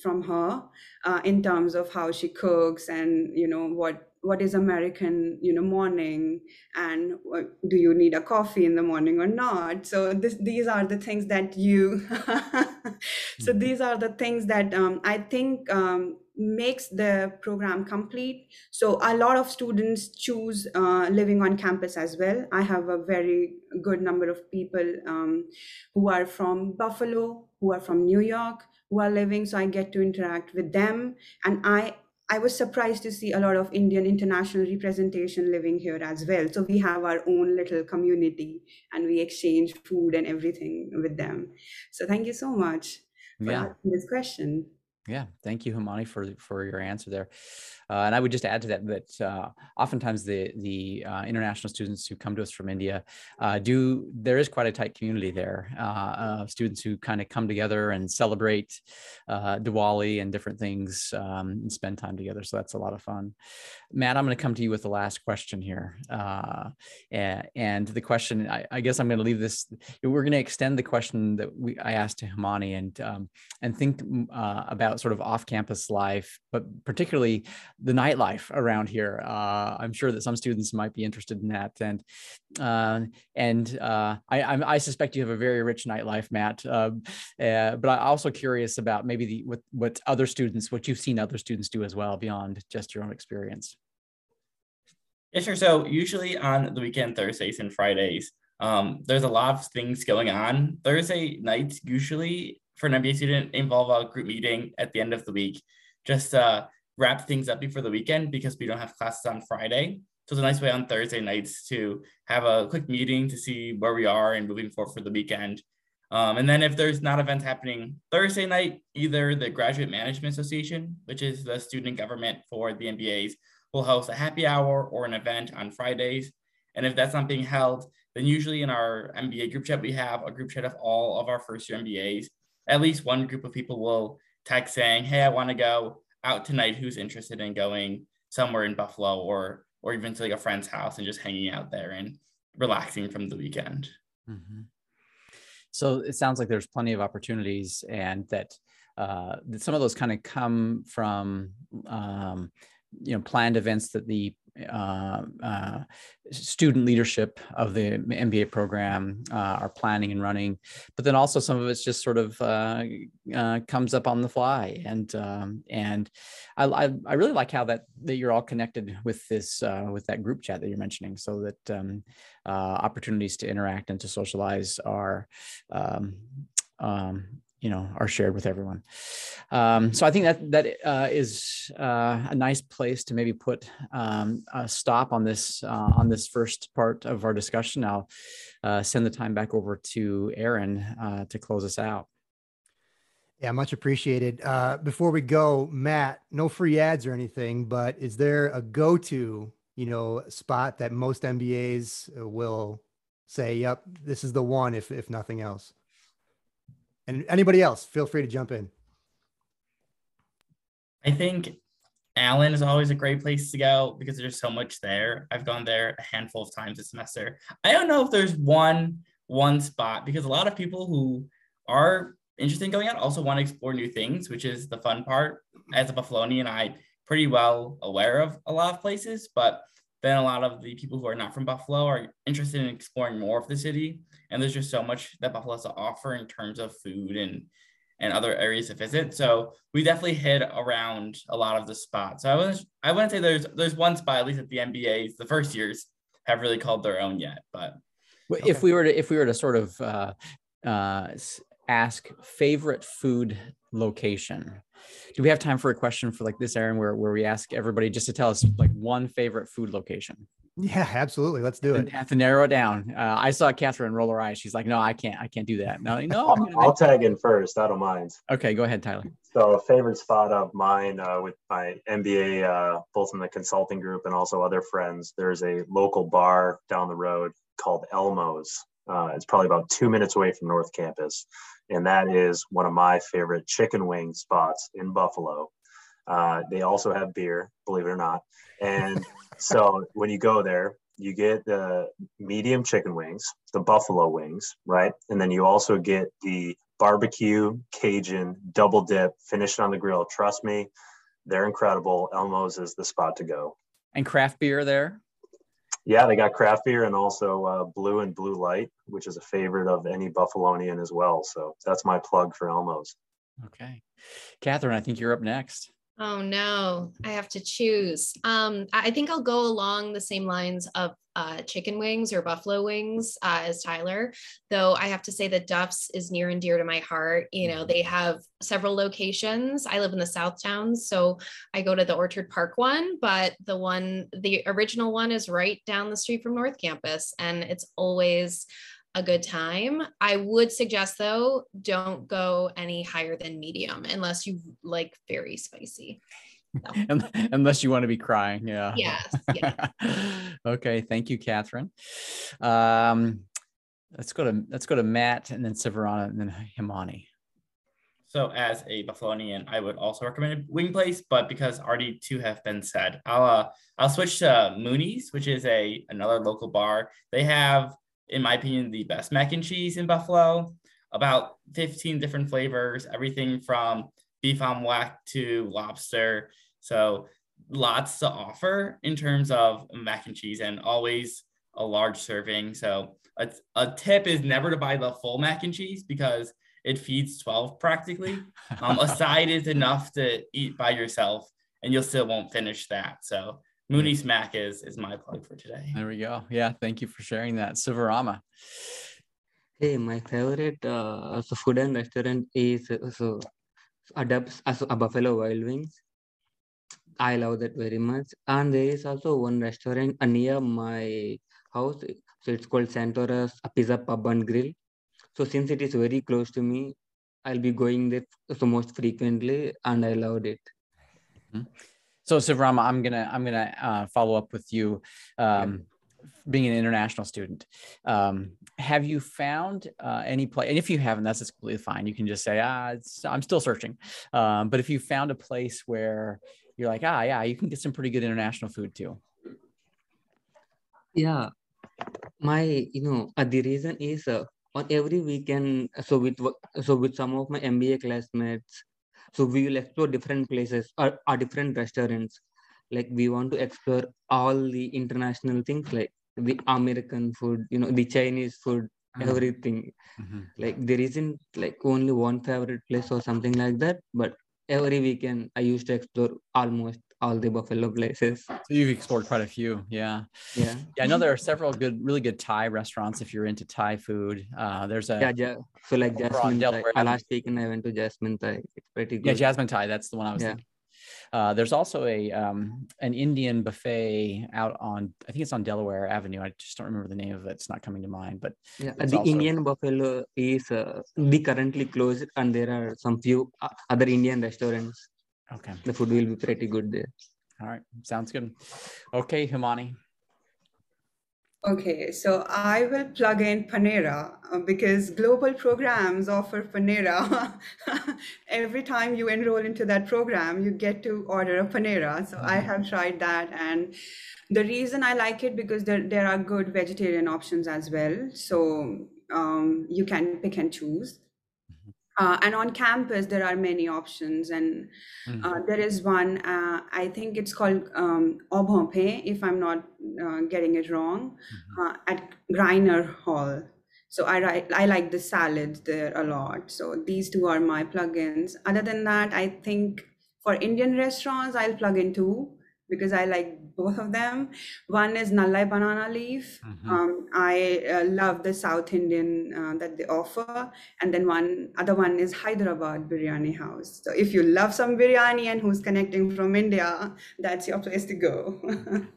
from her uh, in terms of how she cooks and you know what what is american you know morning and what, do you need a coffee in the morning or not? So this, these are the things that you so Mhm. these are the things that um, i think um, makes the program complete. So a lot of students choose uh, living on campus as well. I have a very good number of people um, who are from buffalo who are from new york who are living so i get to interact with them and i I was surprised to see a lot of Indian international representation living here as well. So we have our own little community and we exchange food and everything with them. So thank you so much for Yeah. asking this question. Yeah, thank you, Himani, for for your answer there. Uh, and I would just add to that that uh, oftentimes the the uh, international students who come to us from India uh, do there is quite a tight community there uh, students who kind of come together and celebrate uh, Diwali and different things um, and spend time together. So that's a lot of fun. Matt, I'm going to come to you with the last question here, and, and the question I, I guess I'm going to leave this. We're going to extend the question that we I asked to Himani and um, and think uh, about sort of off-campus life, but particularly the nightlife around here. Uh, I'm sure that some students might be interested in that, and uh, and uh, I, I suspect you have a very rich nightlife, Matt. Uh, uh, but I'm also curious about maybe the what what other students, what you've seen other students do as well beyond just your own experience. Yeah, sure. So usually on the weekend, Thursdays and Fridays, um, there's a lot of things going on. Thursday nights usually for an MBA student involve a group meeting at the end of the week, just uh, wrap things up before the weekend because we don't have classes on Friday. So it's a nice way on Thursday nights to have a quick meeting to see where we are and moving forward for the weekend. Um, and then if there's not events happening Thursday night, either the Graduate Management Association, which is the student government for the MBAs, will host a happy hour or an event on Fridays. And if that's not being held, then usually in our MBA group chat, we have a group chat of all of our first year MBAs. At least one group of people will text saying, Hey, I want to go out tonight. Who's interested in going somewhere in Buffalo or or even to like a friend's house and just hanging out there and relaxing from the weekend. Mm-hmm. So it sounds like there's plenty of opportunities, and that, uh, that some of those kind of come from um, you know planned events that the student leadership of the MBA program uh, are planning and running, but then also some of it's just sort of uh, uh, comes up on the fly, and um, and I, I, I really like how that that you're all connected with this uh, with that group chat that you're mentioning, so that um, opportunities to interact and to socialize are um, um, you know are shared with everyone. Um, so i think that that uh, is uh, a nice place to maybe put um, a stop on this uh, on this first part of our discussion. I'll uh, send the time back over to aaron uh, to close us out. Yeah much appreciated. Uh, before we go matt no free ads or anything but is there a go-to you know spot that most mbas will say yep this is the one if if nothing else and anybody else, feel free to jump in. I think Allen is always a great place to go because there's so much there. I've gone there a handful of times this semester. I don't know if there's one one spot because a lot of people who are interested in going out also want to explore new things, which is the fun part. As a Buffalonian, I pretty well aware of a lot of places, but then a lot of the people who are not from Buffalo are interested in exploring more of the city. And there's just so much that Buffalo has to offer in terms of food and and other areas to visit. So we definitely hit around a lot of the spots. So I was I wouldn't say there's there's one spot at least at the MBAs the first years have really called their own yet, but okay. if we were to if we were to sort of uh, uh, ask favorite food location. Do we have time for a question for like this, Aaron, where, where we ask everybody just to tell us like one favorite food location? Yeah, absolutely. Let's do it. Have to narrow it down. Uh, I saw Catherine roll her eyes. She's like, "No, I can't. I can't do that." No, no. I'll, I'll tag in first. I don't mind. Okay, go ahead, Tyler. So, a favorite spot of mine uh, with my MBA, uh, both in the consulting group and also other friends. There's a local bar down the road called Elmo's. Uh, it's probably about two minutes away from North Campus and that is one of my favorite chicken wing spots in Buffalo. Uh, they also have beer, believe it or not. And so when you go there, you get the medium chicken wings, the buffalo wings, right? And then you also get the barbecue, Cajun, double dip, finish it on the grill. Trust me, they're incredible. Elmo's is the spot to go. And craft beer there? Yeah, they got craft beer and also uh, blue and blue light, which is a favorite of any Buffalonian as well. So that's my plug for Elmo's. Okay. Catherine, I think you're up next. Oh no, I have to choose. Um, I think I'll go along the same lines of uh, chicken wings or buffalo wings uh, as Tyler, though I have to say that Duff's is near and dear to my heart. You know, they have several locations. I live in the South Towns, so I go to the Orchard Park one, but the one, the original one is right down the street from North Campus, and it's always a good time. I would suggest though, don't go any higher than medium unless you like very spicy. So. Unless you want to be crying. Yeah. Yes. Yeah. okay. Thank you, Catherine. Um, let's go to let's go to Matt and then Sivarama and then Himani. So as a Buffalonian, I would also recommend Wing Place, but because already two have been said, I'll uh, I'll switch to Mooney's, which is a another local bar. They have in my opinion, the best mac and cheese in Buffalo. About 15 different flavors, everything from beef omelette to lobster. So lots to offer in terms of mac and cheese and always a large serving. So a, a tip is never to buy the full mac and cheese because it feeds 12 practically. Um, a side is enough to eat by yourself and you'll still won't finish that. So Mooney's Mac is is my plug for today. There we go. Yeah, thank you for sharing that, Sivarama. Hey, my favorite uh, so food and restaurant is uh, so adapts as a Buffalo Wild Wings. I love that very much. And there is also one restaurant near my house. So it's called Santora's a Pizza Pub and Grill. So since it is very close to me, I'll be going there so most frequently, and I loved it. Mm-hmm. So Sivarama, I'm gonna I'm gonna uh, follow up with you. Um, being an international student, um, have you found uh, any place? And if you haven't, that's completely fine. You can just say, ah, I'm still searching. Um, but if you found a place where you're like, ah, yeah, you can get some pretty good international food too. Yeah, my you know uh, the reason is uh, on every weekend. So with so with some of my MBA classmates, so we will explore different places or, or different restaurants. Like we want to explore all the international things like the American food, you know, the Chinese food, mm-hmm. everything. Mm-hmm. Like there isn't like only one favorite place or something like that. But every weekend I used to explore almost all the buffalo places. So you've explored quite a few. Yeah. Yeah. Yeah. I know there are several good, really good Thai restaurants if you're into Thai food. Uh, there's a. Yeah. ja- so like Jasmine Thai. Last weekend I went to Jasmine Thai. It's pretty good. Yeah. Jasmine Thai. That's the one I was yeah. thinking. Uh, there's also a um, an Indian buffet out on I think it's on Delaware Avenue. I just don't remember the name of it. It's not coming to mind. But yeah, the also... Indian buffalo is uh, the currently closed, and there are some few uh, other Indian restaurants Okay. The food will be pretty good there. All right. Sounds good. Okay, Himani. Okay, so I will plug in Panera uh, because global programs offer Panera. Every time you enroll into that program, you get to order a Panera. So I mm-hmm. have tried that. And the reason I like it because there, there are good vegetarian options as well. So um, you can pick and choose. Uh, and on campus, there are many options, and mm-hmm. uh, there is one. Uh, I think it's called um, if I'm not uh, getting it wrong, mm-hmm. Uh, at Greiner Hall. So I I like the salads there a lot. So these two are my plugins. Other than that, I think for Indian restaurants, I'll plug in two because I like both of them. One is Nallai banana leaf. Mm-hmm. Um, I uh, love the South Indian uh, that they offer, and then one other one is Hyderabad Biryani House. So if you love some biryani and who's connecting from India, that's your place to go.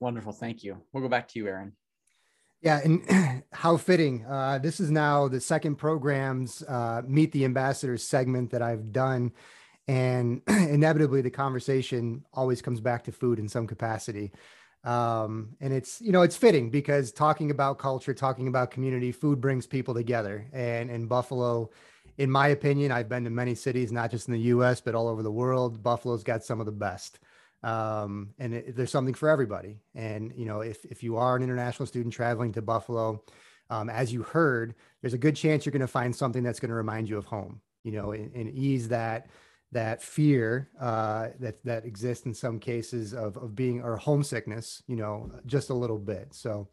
Wonderful, thank you. We'll go back to you, Aaron. Yeah, and how fitting. Uh, this is now the second program's uh, Meet the Ambassadors segment that I've done and inevitably the conversation always comes back to food in some capacity. Um, and it's you know it's fitting because talking about culture talking about community food brings people together. And in buffalo in my opinion i've been to many cities not just in the us but all over the world. Buffalo's got some of the best. Um, and it, there's something for everybody. And you know if, if you are an international student traveling to buffalo um, as you heard, there's a good chance you're going to find something that's going to remind you of home, you know, and, and ease that that fear uh, that that exists in some cases of of being or homesickness, you know, just a little bit. So,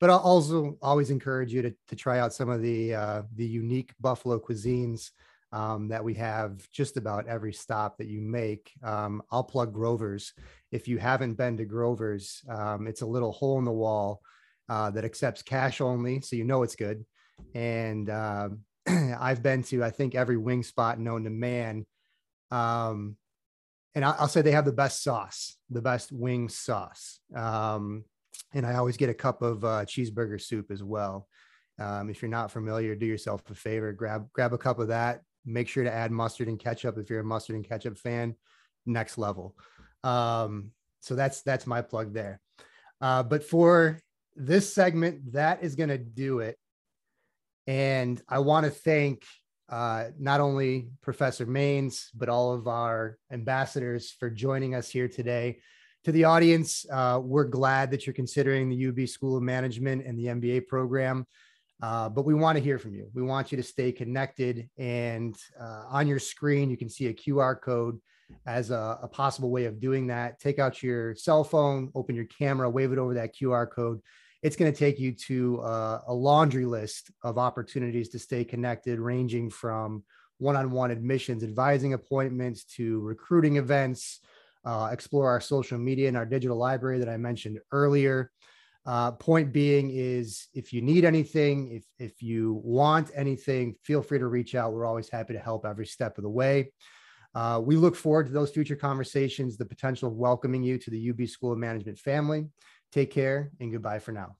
but I'll also always encourage you to to try out some of the uh, the unique Buffalo cuisines. Um, that we have just about every stop that you make. Um, I'll plug Grover's. If you haven't been to Grover's, um, it's a little hole in the wall uh, that accepts cash only, so you know it's good. And uh, I've been to, I think, every wing spot known to man. Um, and I'll say they have the best sauce, the best wing sauce. Um, and I always get a cup of uh, cheeseburger soup as well. Um, if you're not familiar, do yourself a favor, grab grab a cup of that. Make sure to add mustard and ketchup if you're a mustard and ketchup fan. Next level. Um, so that's that's my plug there. Uh, but for this segment, that is going to do it. And I want to thank uh, not only Professor Maines, but all of our ambassadors for joining us here today. To the audience, uh, we're glad that you're considering the UB School of Management and the MBA program. Uh, but we want to hear from you. We want you to stay connected. And uh, on your screen, you can see a QR code as a, a, possible way of doing that. Take out your cell phone, open your camera, wave it over that QR code, it's going to take you to uh, a laundry list of opportunities to stay connected, ranging from one on one admissions, advising appointments to recruiting events, uh, explore our social media and our digital library that I mentioned earlier. Uh, point being is if you need anything, if, if you want anything, feel free to reach out. We're always happy to help every step of the way. Uh, we look forward to those future conversations, the potential of welcoming you to the UB School of Management family. Take care and goodbye for now.